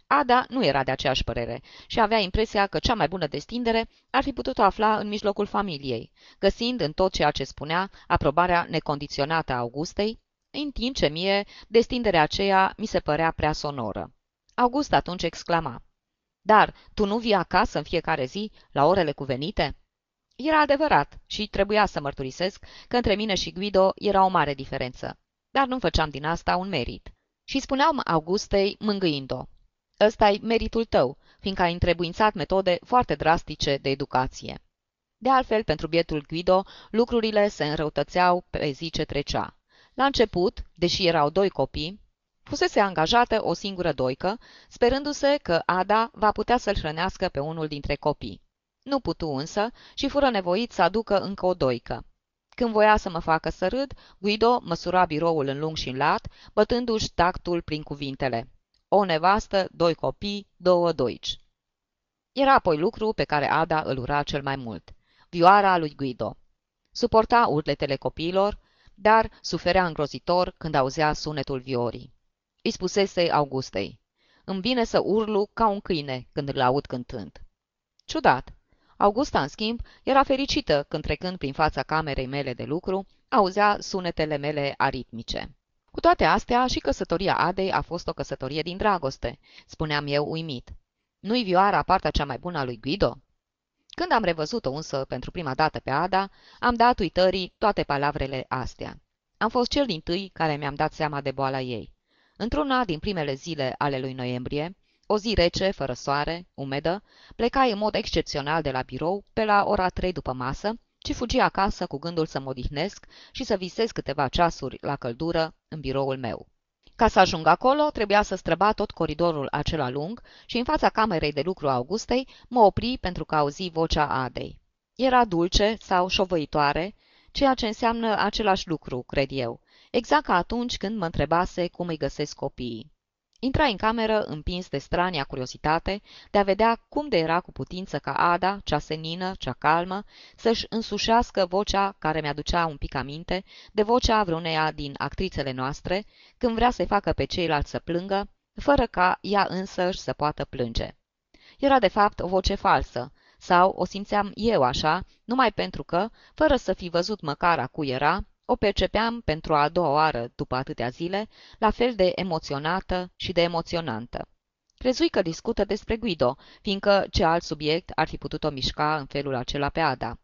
Ada nu era de aceeași părere și avea impresia că cea mai bună destindere ar fi putut afla în mijlocul familiei, găsind în tot ceea ce spunea aprobarea necondiționată a Augustei, în timp ce mie destinderea aceea mi se părea prea sonoră. August atunci exclama, Dar tu nu vii acasă în fiecare zi, la orele cuvenite?" Era adevărat și trebuia să mărturisesc că între mine și Guido era o mare diferență, dar nu făceam din asta un merit. Și spuneam Augustei mângâind-o, ăsta e meritul tău, fiindcă ai întrebuințat metode foarte drastice de educație. De altfel, pentru bietul Guido, lucrurile se înrăutățeau pe zi ce trecea. La început, deși erau doi copii, fusese angajată o singură doică, sperându-se că Ada va putea să-l hrănească pe unul dintre copii. Nu putu însă și fură nevoit să aducă încă o doică. Când voia să mă facă să râd, Guido măsura biroul în lung și în lat, bătându-și tactul prin cuvintele. O nevastă, doi copii, două doici. Era apoi lucru pe care Ada îl ura cel mai mult. Vioara lui Guido. Suporta urletele copiilor, dar suferea îngrozitor când auzea sunetul viorii. Îi spusese Augustei. Îmi vine să urlu ca un câine când îl aud cântând. Ciudat, Augusta, în schimb, era fericită când trecând prin fața camerei mele de lucru, auzea sunetele mele aritmice. Cu toate astea, și căsătoria Adei a fost o căsătorie din dragoste, spuneam eu uimit. Nu-i Vioara partea cea mai bună a lui Guido? Când am revăzut-o însă pentru prima dată pe Ada, am dat uitării toate palavrele astea. Am fost cel din tâi care mi-am dat seama de boala ei. Într-una din primele zile ale lui noiembrie, o zi rece, fără soare, umedă, plecai în mod excepțional de la birou pe la ora trei după masă, ci fugi acasă cu gândul să mă odihnesc și să visez câteva ceasuri la căldură în biroul meu. Ca să ajung acolo, trebuia să străba tot coridorul acela lung și în fața camerei de lucru a Augustei mă opri pentru că auzi vocea Adei. Era dulce sau șovăitoare, ceea ce înseamnă același lucru, cred eu, exact ca atunci când mă întrebase cum îi găsesc copiii. Intra în cameră împins de strania curiozitate de a vedea cum de era cu putință ca Ada, cea senină, cea calmă, să-și însușească vocea care mi-aducea un pic aminte de vocea vreuneia din actrițele noastre, când vrea să-i facă pe ceilalți să plângă, fără ca ea însăși să poată plânge. Era de fapt o voce falsă, sau o simțeam eu așa, numai pentru că, fără să fi văzut măcar a cui era, o percepeam pentru a doua oară după atâtea zile, la fel de emoționată și de emoționantă. Crezui că discută despre Guido, fiindcă ce alt subiect ar fi putut-o mișca în felul acela pe Ada.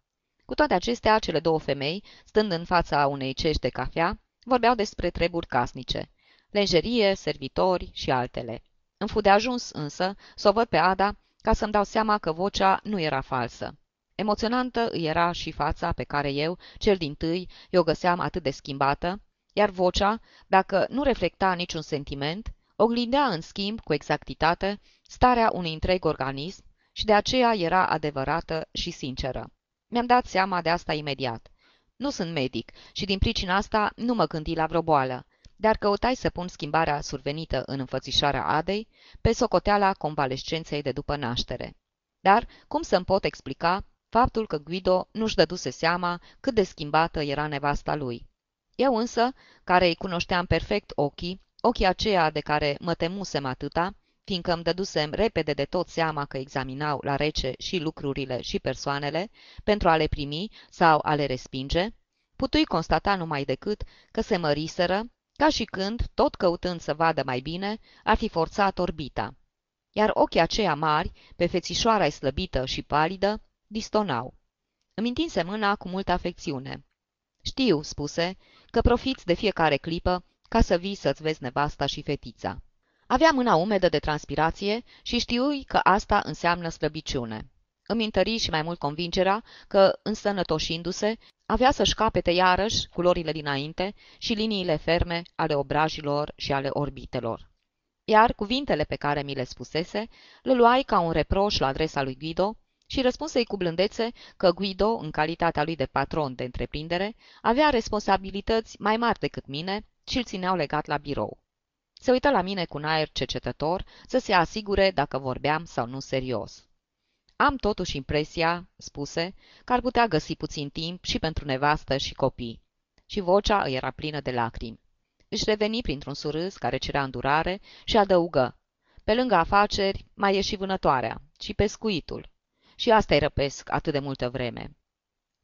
Cu toate acestea, cele două femei, stând în fața unei cești de cafea, vorbeau despre treburi casnice, lenjerie, servitori și altele. Îmi fu de ajuns însă să o văd pe Ada ca să-mi dau seama că vocea nu era falsă. Emoționantă îi era și fața pe care eu, cel din tâi, i-o găseam atât de schimbată, iar vocea, dacă nu reflecta niciun sentiment, oglindea în schimb cu exactitate starea unui întreg organism și de aceea era adevărată și sinceră. Mi-am dat seama de asta imediat. Nu sunt medic și din pricina asta nu mă gândi la vreo boală, dar căutai să pun schimbarea survenită în înfățișarea Adei pe socoteala convalescenței de după naștere. Dar cum să-mi pot explica faptul că Guido nu-și dăduse seama cât de schimbată era nevasta lui? Eu însă, care îi cunoșteam perfect ochii, ochii aceia de care mă temusem atâta, fiindcă îmi dădusem repede de tot seama că examinau la rece și lucrurile și persoanele, pentru a le primi sau a le respinge, putui constata numai decât că se măriseră, ca și când, tot căutând să vadă mai bine, ar fi forțat orbita. Iar ochii aceia mari, pe fețișoara slăbită și palidă, distonau. Îmi întinse mâna cu multă afecțiune. Știu, spuse, că profiți de fiecare clipă ca să vii să-ți vezi nevasta și fetița. Avea mâna umedă de transpirație și știui că asta înseamnă slăbiciune. Îmi întări și mai mult convingerea că, însănătoșindu-se, avea să-și capete iarăși culorile dinainte și liniile ferme ale obrajilor și ale orbitelor. Iar cuvintele pe care mi le spusese le luai ca un reproș la adresa lui Guido și răspunsei cu blândețe că Guido, în calitatea lui de patron de întreprindere, avea responsabilități mai mari decât mine și îl țineau legat la birou. Se uită la mine cu un aer cercetător să se asigure dacă vorbeam sau nu serios. Am totuși impresia, spuse, că ar putea găsi puțin timp și pentru nevastă și copii. Și vocea îi era plină de lacrimi. Își reveni printr-un surâs care cerea îndurare și adăugă. Pe lângă afaceri, mai e și vânătoarea și pescuitul. Și asta îi răpesc atât de multă vreme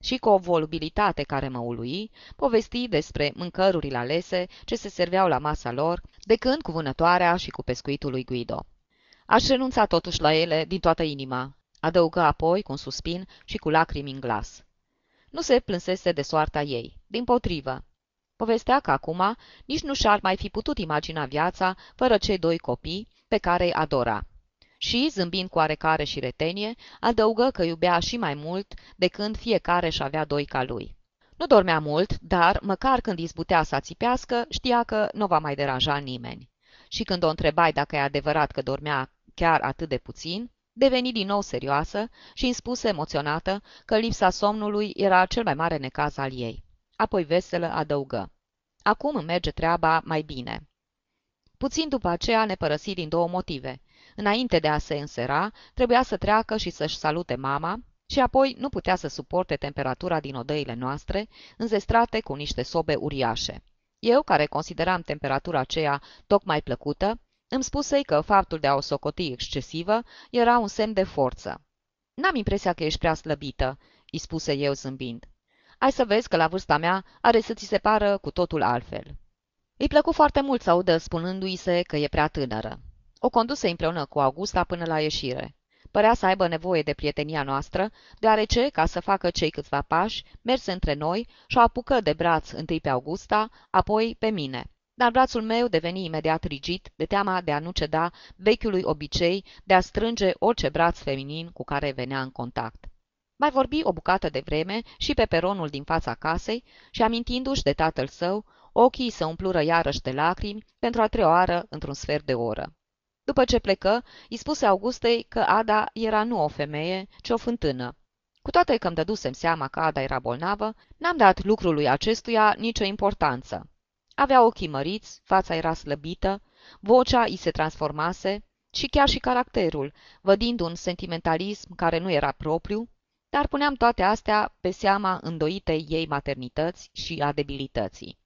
și cu o volubilitate care mă ului, povesti despre mâncărurile alese ce se serveau la masa lor, de când cu vânătoarea și cu pescuitul lui Guido. Aș renunța totuși la ele din toată inima, adăugă apoi cu un suspin și cu lacrimi în glas. Nu se plânsese de soarta ei, din potrivă. Povestea că acum nici nu și-ar mai fi putut imagina viața fără cei doi copii pe care îi adora și, zâmbind cu oarecare și retenie, adăugă că iubea și mai mult de când fiecare și avea doi ca lui. Nu dormea mult, dar, măcar când izbutea să țipească, știa că nu va mai deranja nimeni. Și când o întrebai dacă e adevărat că dormea chiar atât de puțin, deveni din nou serioasă și îmi spuse emoționată că lipsa somnului era cel mai mare necaz al ei. Apoi veselă adăugă. Acum îmi merge treaba mai bine. Puțin după aceea ne părăsi din două motive. Înainte de a se însera, trebuia să treacă și să-și salute mama, și apoi nu putea să suporte temperatura din odăile noastre, înzestrate cu niște sobe uriașe. Eu, care consideram temperatura aceea tocmai plăcută, îmi spuse că faptul de a o socoti excesivă era un semn de forță. N-am impresia că ești prea slăbită, îi spuse eu zâmbind. Ai să vezi că la vârsta mea are să ți se pară cu totul altfel. Îi plăcu foarte mult să audă spunându-i se că e prea tânără. O conduse împreună cu Augusta până la ieșire. Părea să aibă nevoie de prietenia noastră, deoarece, ca să facă cei câțiva pași, merse între noi și o apucă de braț întâi pe Augusta, apoi pe mine. Dar brațul meu deveni imediat rigid, de teama de a nu ceda vechiului obicei de a strânge orice braț feminin cu care venea în contact. Mai vorbi o bucată de vreme și pe peronul din fața casei și amintindu-și de tatăl său, ochii se umplură iarăși de lacrimi pentru a treia oară într-un sfert de oră. După ce plecă, îi spuse Augustei că Ada era nu o femeie, ci o fântână. Cu toate că îmi dădusem seama că Ada era bolnavă, n-am dat lucrului acestuia nicio importanță. Avea ochii măriți, fața era slăbită, vocea îi se transformase și chiar și caracterul, vădind un sentimentalism care nu era propriu, dar puneam toate astea pe seama îndoitei ei maternități și a debilității.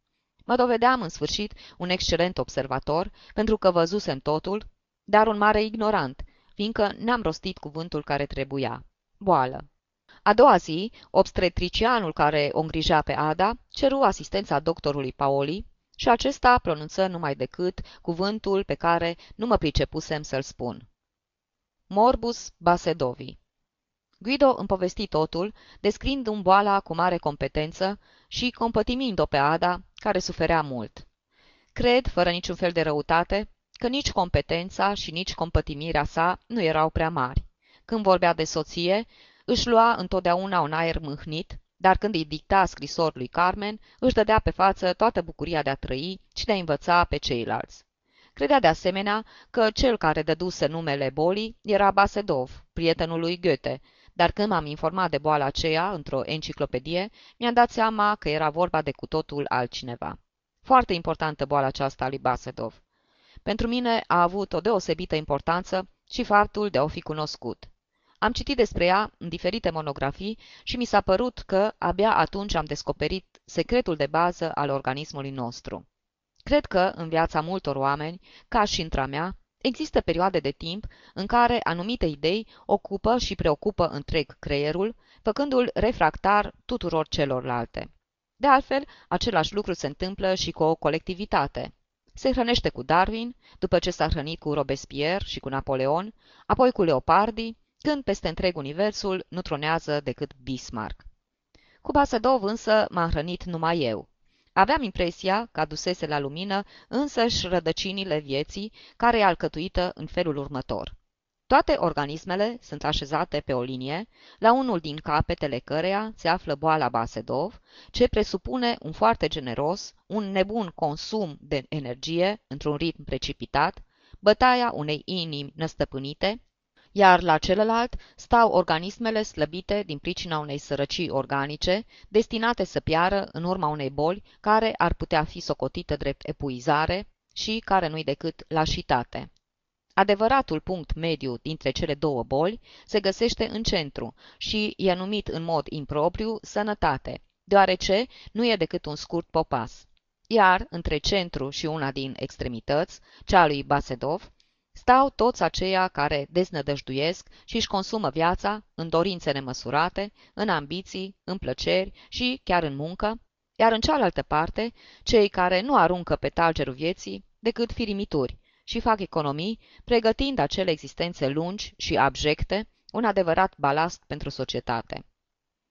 Mă dovedeam în sfârșit un excelent observator, pentru că văzusem totul dar un mare ignorant, fiindcă n-am rostit cuvântul care trebuia. Boală. A doua zi, obstetricianul care o îngrija pe Ada ceru asistența doctorului Paoli și acesta pronunță numai decât cuvântul pe care nu mă pricepusem să-l spun. Morbus Basedovi. Guido îmi povesti totul, descrind un boala cu mare competență și compătimind-o pe Ada, care suferea mult. Cred, fără niciun fel de răutate, că nici competența și nici compătimirea sa nu erau prea mari. Când vorbea de soție, își lua întotdeauna un aer mâhnit, dar când îi dicta scrisor lui Carmen, își dădea pe față toată bucuria de a trăi și de a învăța pe ceilalți. Credea de asemenea că cel care dăduse numele bolii era Basedov, prietenul lui Goethe, dar când m-am informat de boala aceea într-o enciclopedie, mi-am dat seama că era vorba de cu totul altcineva. Foarte importantă boala aceasta a lui Basedov. Pentru mine a avut o deosebită importanță și faptul de a o fi cunoscut. Am citit despre ea în diferite monografii și mi s-a părut că abia atunci am descoperit secretul de bază al organismului nostru. Cred că, în viața multor oameni, ca și într-a mea, există perioade de timp în care anumite idei ocupă și preocupă întreg creierul, făcându-l refractar tuturor celorlalte. De altfel, același lucru se întâmplă și cu o colectivitate. Se hrănește cu Darwin, după ce s-a hrănit cu Robespierre și cu Napoleon, apoi cu Leopardi, când peste întreg universul nu tronează decât Bismarck. Cu Basadov însă m-am hrănit numai eu. Aveam impresia că adusese la lumină însăși rădăcinile vieții, care e alcătuită în felul următor. Toate organismele sunt așezate pe o linie, la unul din capetele căreia se află boala Basedov, ce presupune un foarte generos, un nebun consum de energie într-un ritm precipitat, bătaia unei inimi năstăpânite, iar la celălalt stau organismele slăbite din pricina unei sărăcii organice, destinate să piară în urma unei boli care ar putea fi socotită drept epuizare și care nu-i decât lașitate. Adevăratul punct mediu dintre cele două boli se găsește în centru și e numit în mod impropriu sănătate, deoarece nu e decât un scurt popas. Iar între centru și una din extremități, cea lui Basedov, stau toți aceia care deznădăjduiesc și își consumă viața în dorințe nemăsurate, în ambiții, în plăceri și chiar în muncă, iar în cealaltă parte, cei care nu aruncă pe talgerul vieții decât firimituri și fac economii, pregătind acele existențe lungi și abjecte, un adevărat balast pentru societate.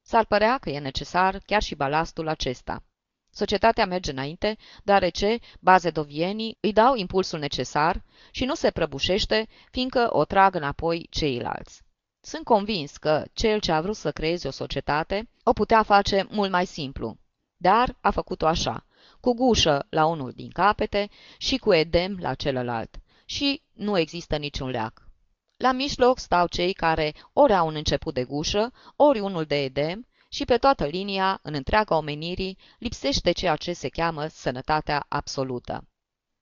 S-ar părea că e necesar chiar și balastul acesta. Societatea merge înainte, deoarece bazedovienii îi dau impulsul necesar și nu se prăbușește, fiindcă o trag înapoi ceilalți. Sunt convins că cel ce a vrut să creeze o societate o putea face mult mai simplu, dar a făcut-o așa, cu gușă la unul din capete și cu edem la celălalt. Și nu există niciun leac. La mijloc stau cei care ori au un început de gușă, ori unul de edem și pe toată linia, în întreaga omenirii, lipsește ceea ce se cheamă sănătatea absolută.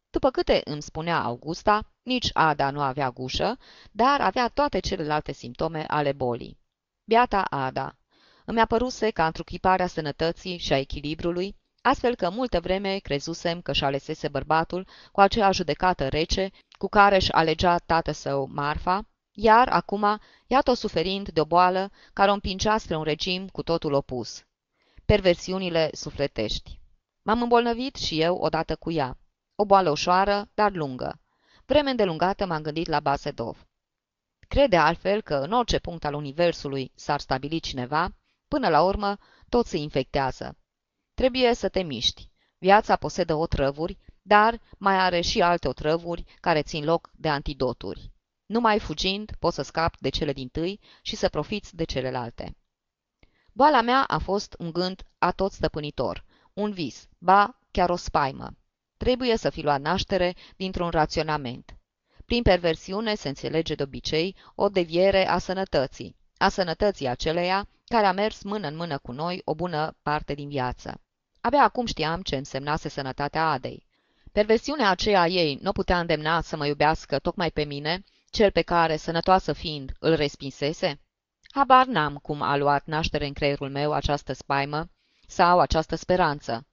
După câte îmi spunea Augusta, nici Ada nu avea gușă, dar avea toate celelalte simptome ale bolii. Biata Ada! Îmi apăruse ca întruchiparea sănătății și a echilibrului, astfel că multă vreme crezusem că și alesese bărbatul cu acea judecată rece cu care își alegea tată său Marfa, iar acum, iată-o suferind de o boală care o împingea spre un regim cu totul opus. Perversiunile sufletești. M-am îmbolnăvit și eu odată cu ea. O boală ușoară, dar lungă. Vreme îndelungată m-am gândit la Basedov. Crede altfel că în orice punct al universului s-ar stabili cineva, până la urmă tot se infectează. Trebuie să te miști. Viața posedă otrăvuri, dar mai are și alte otrăvuri care țin loc de antidoturi. Numai fugind poți să scapi de cele din tâi și să profiți de celelalte. Boala mea a fost un gând atot stăpânitor, un vis, ba chiar o spaimă. Trebuie să fi luat naștere dintr-un raționament. Prin perversiune se înțelege de obicei o deviere a sănătății, a sănătății aceleia care a mers mână în mână cu noi o bună parte din viață. Abia acum știam ce însemnase sănătatea Adei. Perversiunea aceea ei nu putea îndemna să mă iubească tocmai pe mine, cel pe care, sănătoasă fiind, îl respinsese? Habar n-am cum a luat naștere în creierul meu această spaimă sau această speranță.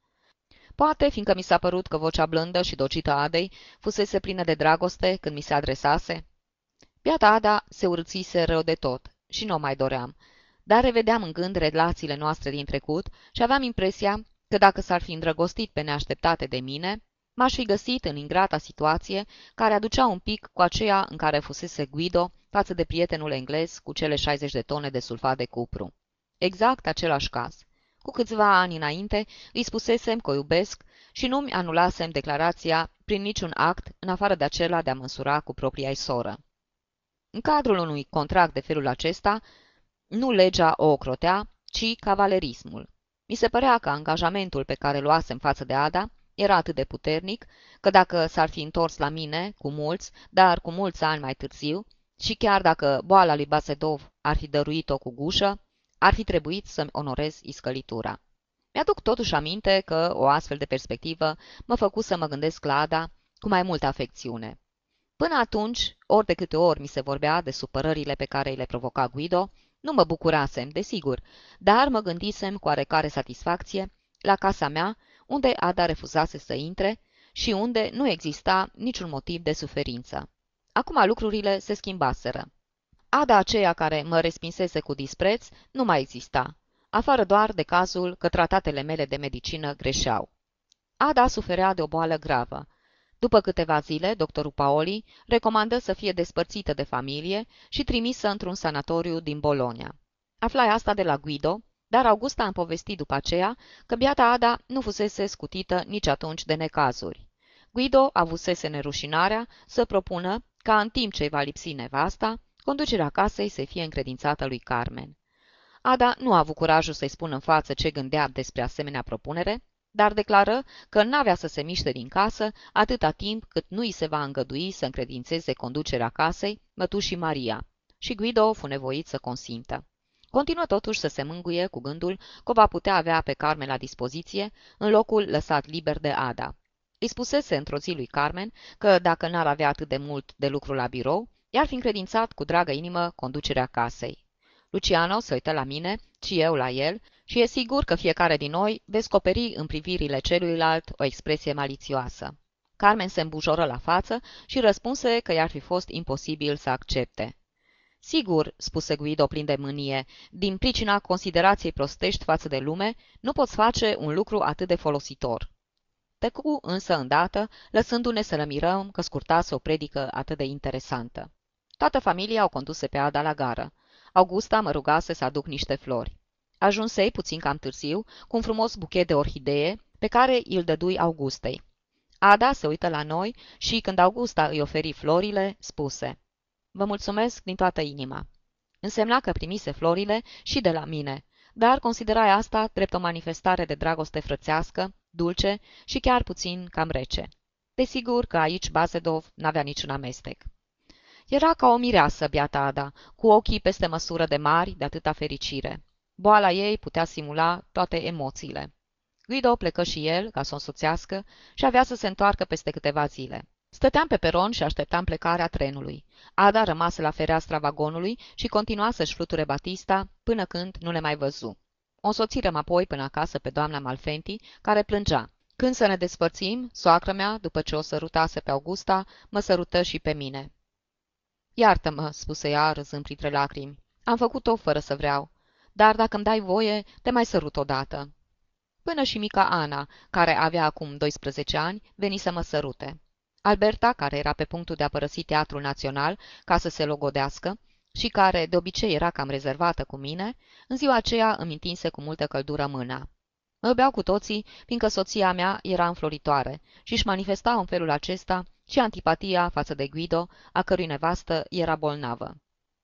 Poate, fiindcă mi s-a părut că vocea blândă și docită Adei fusese plină de dragoste când mi se adresase. Piata Ada se urțise rău de tot și nu o mai doream, dar revedeam în gând relațiile noastre din trecut și aveam impresia că dacă s-ar fi îndrăgostit pe neașteptate de mine, m-aș fi găsit în ingrata situație care aducea un pic cu aceea în care fusese Guido față de prietenul englez cu cele 60 de tone de sulfat de cupru. Exact același caz. Cu câțiva ani înainte îi spusesem că o iubesc și nu-mi anulasem declarația prin niciun act în afară de acela de a măsura cu propria soră. În cadrul unui contract de felul acesta, Nu legea o ocrotea, ci cavalerismul. Mi se părea că angajamentul pe care luasem față de Ada era atât de puternic, că dacă s-ar fi întors la mine, cu mulți, dar cu mulți ani mai târziu, și chiar dacă boala lui Basedov ar fi dăruit-o cu gușă, ar fi trebuit să-mi onorez iscălitura. Mi-aduc totuși aminte că o astfel de perspectivă mă făcu să mă gândesc la Ada cu mai multă afecțiune. Până atunci, ori de câte ori mi se vorbea de supărările pe care îi le provoca Guido, nu mă bucurasem, desigur, dar mă gândisem cu oarecare satisfacție la casa mea, unde Ada refuzase să intre și unde nu exista niciun motiv de suferință. Acum lucrurile se schimbaseră. Ada aceea care mă respinsese cu dispreț nu mai exista, afară doar de cazul că tratatele mele de medicină greșeau. Ada suferea de o boală gravă. După câteva zile, doctorul Paoli recomandă să fie despărțită de familie și trimisă într-un sanatoriu din Bologna. Aflai asta de la Guido, dar Augusta am povestit după aceea că biata Ada nu fusese scutită nici atunci de necazuri. Guido avusese nerușinarea să propună ca în timp ce va lipsi nevasta, conducerea casei să fie încredințată lui Carmen. Ada nu a avut curajul să-i spună în față ce gândea despre asemenea propunere, dar declară că n-avea să se miște din casă atâta timp cât nu îi se va îngădui să încredințeze conducerea casei mătușii Maria, și Guido fu nevoit să consintă. Continuă totuși să se mânguie cu gândul că va putea avea pe Carmen la dispoziție în locul lăsat liber de Ada. Îi spusese într-o zi lui Carmen că dacă n-ar avea atât de mult de lucru la birou, i-ar fi încredințat cu dragă inimă conducerea casei. Luciano se uită la mine și eu la el și e sigur că fiecare din noi descoperi în privirile celuilalt o expresie malițioasă. Carmen se îmbujoră la față și răspunse că i-ar fi fost imposibil să accepte. Sigur, spuse Guido plin de mânie, din pricina considerației prostești față de lume, nu poți face un lucru atât de folositor. Tăcu însă îndată, lăsându-ne să lămirăm că scurtase o predică atât de interesantă. Toată familia au conduse pe Ada la gară. Augusta mă rugase să aduc niște flori. Ajunsei puțin cam târziu, cu un frumos buchet de orhidee, pe care îl dădui Augustei. Ada se uită la noi și, când Augusta îi oferi florile, spuse Vă mulțumesc din toată inima. Însemna că primise florile și de la mine, dar considerai asta drept o manifestare de dragoste frățească, dulce și chiar puțin cam rece. Desigur că aici Bazedov n-avea niciun amestec. Era ca o mireasă, biata Ada, cu ochii peste măsură de mari de atâta fericire. Boala ei putea simula toate emoțiile. Guido plecă și el, ca să o însoțească, și avea să se întoarcă peste câteva zile. Stăteam pe peron și așteptam plecarea trenului. Ada rămase la fereastra vagonului și continua să-și fluture Batista până când nu le mai văzu. O însoțirăm apoi până acasă pe doamna Malfenti, care plângea. Când să ne despărțim, soacră mea, după ce o sărutase pe Augusta, mă sărută și pe mine. Iartă-mă, spuse ea, râzând printre lacrimi. Am făcut-o fără să vreau. Dar dacă îmi dai voie, te mai sărut odată. Până și mica Ana, care avea acum 12 ani, veni să mă sărute. Alberta, care era pe punctul de a părăsi Teatrul Național ca să se logodească și care de obicei era cam rezervată cu mine, în ziua aceea îmi întinse cu multă căldură mâna. Mă beau cu toții, fiindcă soția mea era înfloritoare și își manifesta în felul acesta și antipatia față de Guido, a cărui nevastă era bolnavă.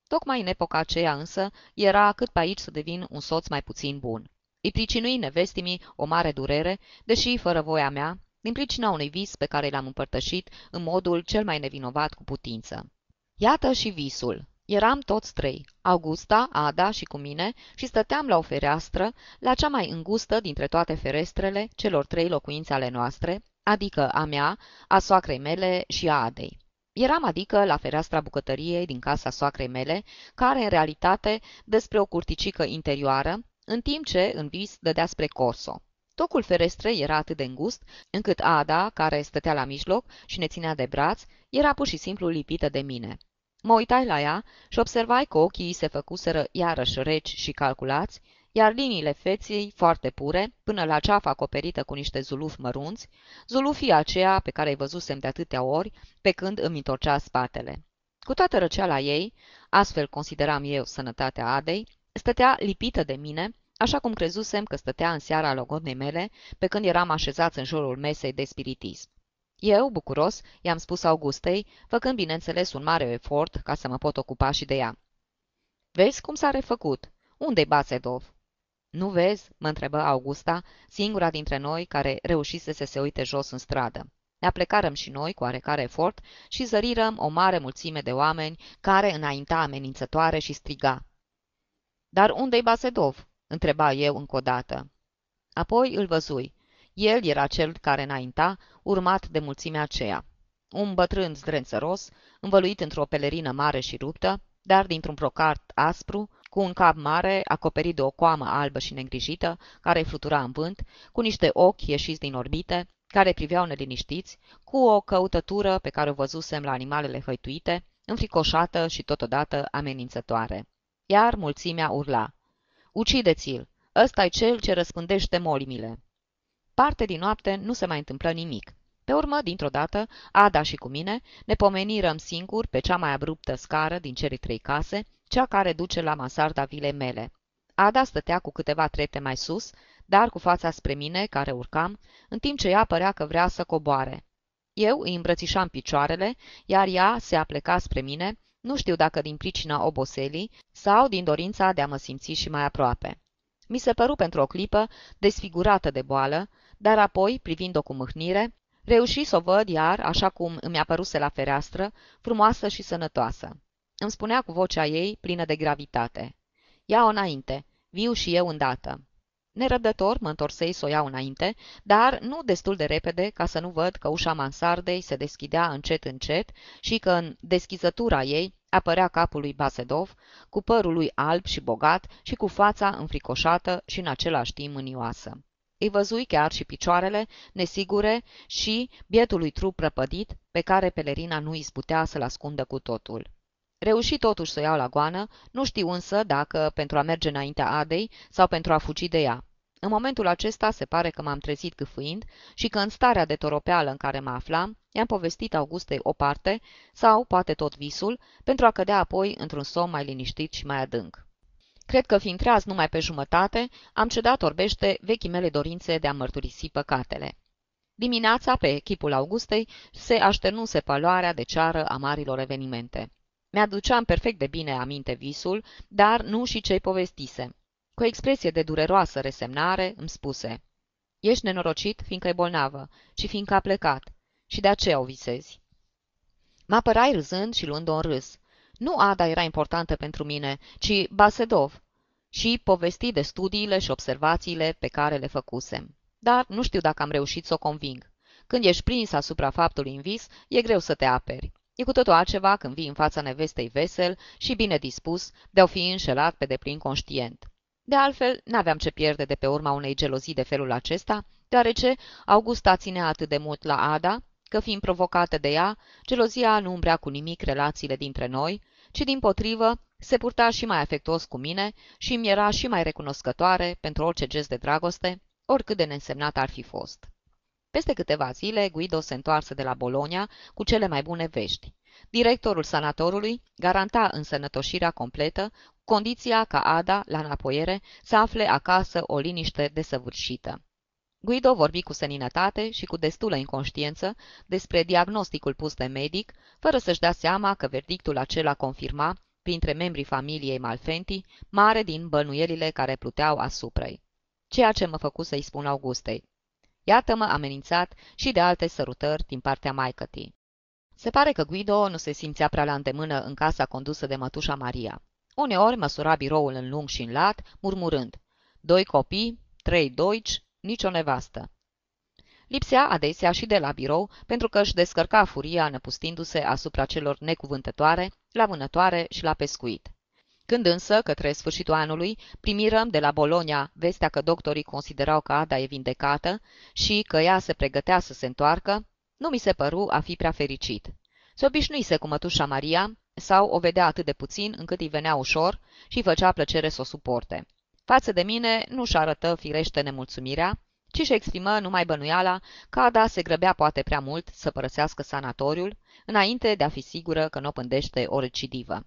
Tocmai în epoca aceea însă era cât pe aici să devin un soț mai puțin bun. Îi pricinui nevestimii o mare durere, deși fără voia mea, din pricina unui vis pe care l-am împărtășit în modul cel mai nevinovat cu putință. Iată și visul. Eram toți trei, Augusta, Ada și cu mine, și stăteam la o fereastră, la cea mai îngustă dintre toate ferestrele celor trei locuințe ale noastre, adică a mea, a soacrei mele și a Adei. Eram adică la fereastra bucătăriei din casa soacrei mele, care în realitate despre o curticică interioară, în timp ce în vis dădea spre Corso. Tocul ferestrei era atât de îngust, încât Ada, care stătea la mijloc și ne ținea de braț, era pur și simplu lipită de mine. Mă uitai la ea și observai că ochii se făcuseră iarăși reci și calculați, iar liniile feței, foarte pure, până la ceafa acoperită cu niște zulufi mărunți, zulufii aceea pe care îi văzusem de atâtea ori, pe când îmi întorcea spatele. Cu toată răceala ei, astfel consideram eu sănătatea Adei, stătea lipită de mine, așa cum crezusem că stătea în seara logodnei mele, pe când eram așezați în jurul mesei de spiritism. Eu, bucuros, i-am spus Augustei, făcând bineînțeles un mare efort ca să mă pot ocupa și de ea. Vezi cum s-a refăcut? Unde-i Basedov?" Nu vezi?" mă întrebă Augusta, singura dintre noi care reușise să se uite jos în stradă. Ne aplecarăm și noi cu oarecare efort și zărirăm o mare mulțime de oameni care înainta amenințătoare și striga. Dar unde-i Basedov?" întreba eu încă o dată. Apoi îl văzui. El era cel care înainta, urmat de mulțimea aceea. Un bătrân zdrențăros, învăluit într-o pelerină mare și ruptă, dar dintr-un procart aspru, cu un cap mare, acoperit de o coamă albă și negrijită, care flutura în vânt, cu niște ochi ieșiți din orbite, care priveau neliniștiți, cu o căutătură pe care o văzusem la animalele hăituite, înfricoșată și totodată amenințătoare. Iar mulțimea urla. Ucideți-l! ăsta e cel ce răspândește molimile!" Parte din noapte nu se mai întâmplă nimic. Pe urmă, dintr-o dată, Ada și cu mine ne pomenirăm singuri pe cea mai abruptă scară din cele trei case, cea care duce la masarda vilei mele. Ada stătea cu câteva trepte mai sus, dar cu fața spre mine, care urcam, în timp ce ea părea că vrea să coboare. Eu îi îmbrățișam picioarele, iar ea se apleca spre mine, nu știu dacă din pricina oboselii sau din dorința de a mă simți și mai aproape. Mi se păru pentru o clipă desfigurată de boală, dar apoi, privind-o cu mâhnire, reuși să o văd iar, așa cum îmi apăruse la fereastră, frumoasă și sănătoasă. Îmi spunea cu vocea ei, plină de gravitate. Ia-o înainte, viu și eu îndată. Nerăbdător mă întorsei să o iau înainte, dar nu destul de repede ca să nu văd că ușa mansardei se deschidea încet încet și că în deschizătura ei apărea capul lui Basedov, cu părul lui alb și bogat și cu fața înfricoșată și în același timp mânioasă. Îi văzui chiar și picioarele, nesigure, și bietului trup prăpădit, pe care pelerina nu izbutea să-l ascundă cu totul. Reuși totuși să o iau la goană, nu știu însă dacă pentru a merge înaintea Adei sau pentru a fugi de ea. În momentul acesta se pare că m-am trezit gâfâind și că în starea de toropeală în care mă aflam, i-am povestit Augustei o parte, sau poate tot visul, pentru a cădea apoi într-un somn mai liniștit și mai adânc. Cred că fiind treaz numai pe jumătate, am cedat orbește vechii mele dorințe de a mărturisi păcatele. Dimineața, pe echipul Augustei, se așternuse paloarea de ceară a marilor evenimente. Mi-aduceam perfect de bine aminte visul, dar nu și ce-i povestise. Cu o expresie de dureroasă resemnare îmi spuse Ești nenorocit fiindcă e bolnavă și fiindcă a plecat și de aceea o visezi. Mă apărai râzând și luând-o în râs. Nu Ada era importantă pentru mine, ci Basedov. Și povesti de studiile și observațiile pe care le făcusem. Dar nu știu dacă am reușit să o conving. Când ești prins asupra faptului în vis, e greu să te aperi. E cu totul altceva când vii în fața nevestei vesel și bine dispus de a fi înșelat pe deplin conștient. De altfel, n-aveam ce pierde de pe urma unei gelozii de felul acesta, deoarece Augusta ținea atât de mult la Ada, că fiind provocată de ea, gelozia nu umbrea cu nimic relațiile dintre noi, ci din potrivă se purta și mai afectuos cu mine și îmi era și mai recunoscătoare pentru orice gest de dragoste, oricât de neînsemnat ar fi fost. Peste câteva zile, Guido se întoarse de la Bologna cu cele mai bune vești. Directorul sanatorului garanta însănătoșirea completă, condiția ca Ada, la înapoiere, să afle acasă o liniște desăvârșită. Guido vorbi cu seninătate și cu destulă inconștiență despre diagnosticul pus de medic, fără să-și dea seama că verdictul acela confirma, printre membrii familiei Malfenti, mare din bănuielile care pluteau asupra-i. Ceea ce mă făcu să-i spun Augustei. Iată-mă amenințat și de alte sărutări din partea maicătii. Se pare că Guido nu se simțea prea la îndemână în casa condusă de mătușa Maria. Uneori măsura biroul în lung și în lat, murmurând, doi copii, trei doici, nicio nevastă. Lipsea adesea și de la birou pentru că își descărca furia năpustindu-se asupra celor necuvântătoare, la vânătoare și la pescuit. Când însă, către sfârșitul anului, primirăm de la Bologna vestea că doctorii considerau că Ada e vindecată și că ea se pregătea să se întoarcă, nu mi se păru a fi prea fericit. Se obișnuise cu mătușa Maria sau o vedea atât de puțin încât îi venea ușor și făcea plăcere să o suporte. Față de mine nu-și arătă firește nemulțumirea, ci și exprimă numai bănuiala că Ada se grăbea poate prea mult să părăsească sanatoriul, înainte de a fi sigură că nu o pândește o recidivă.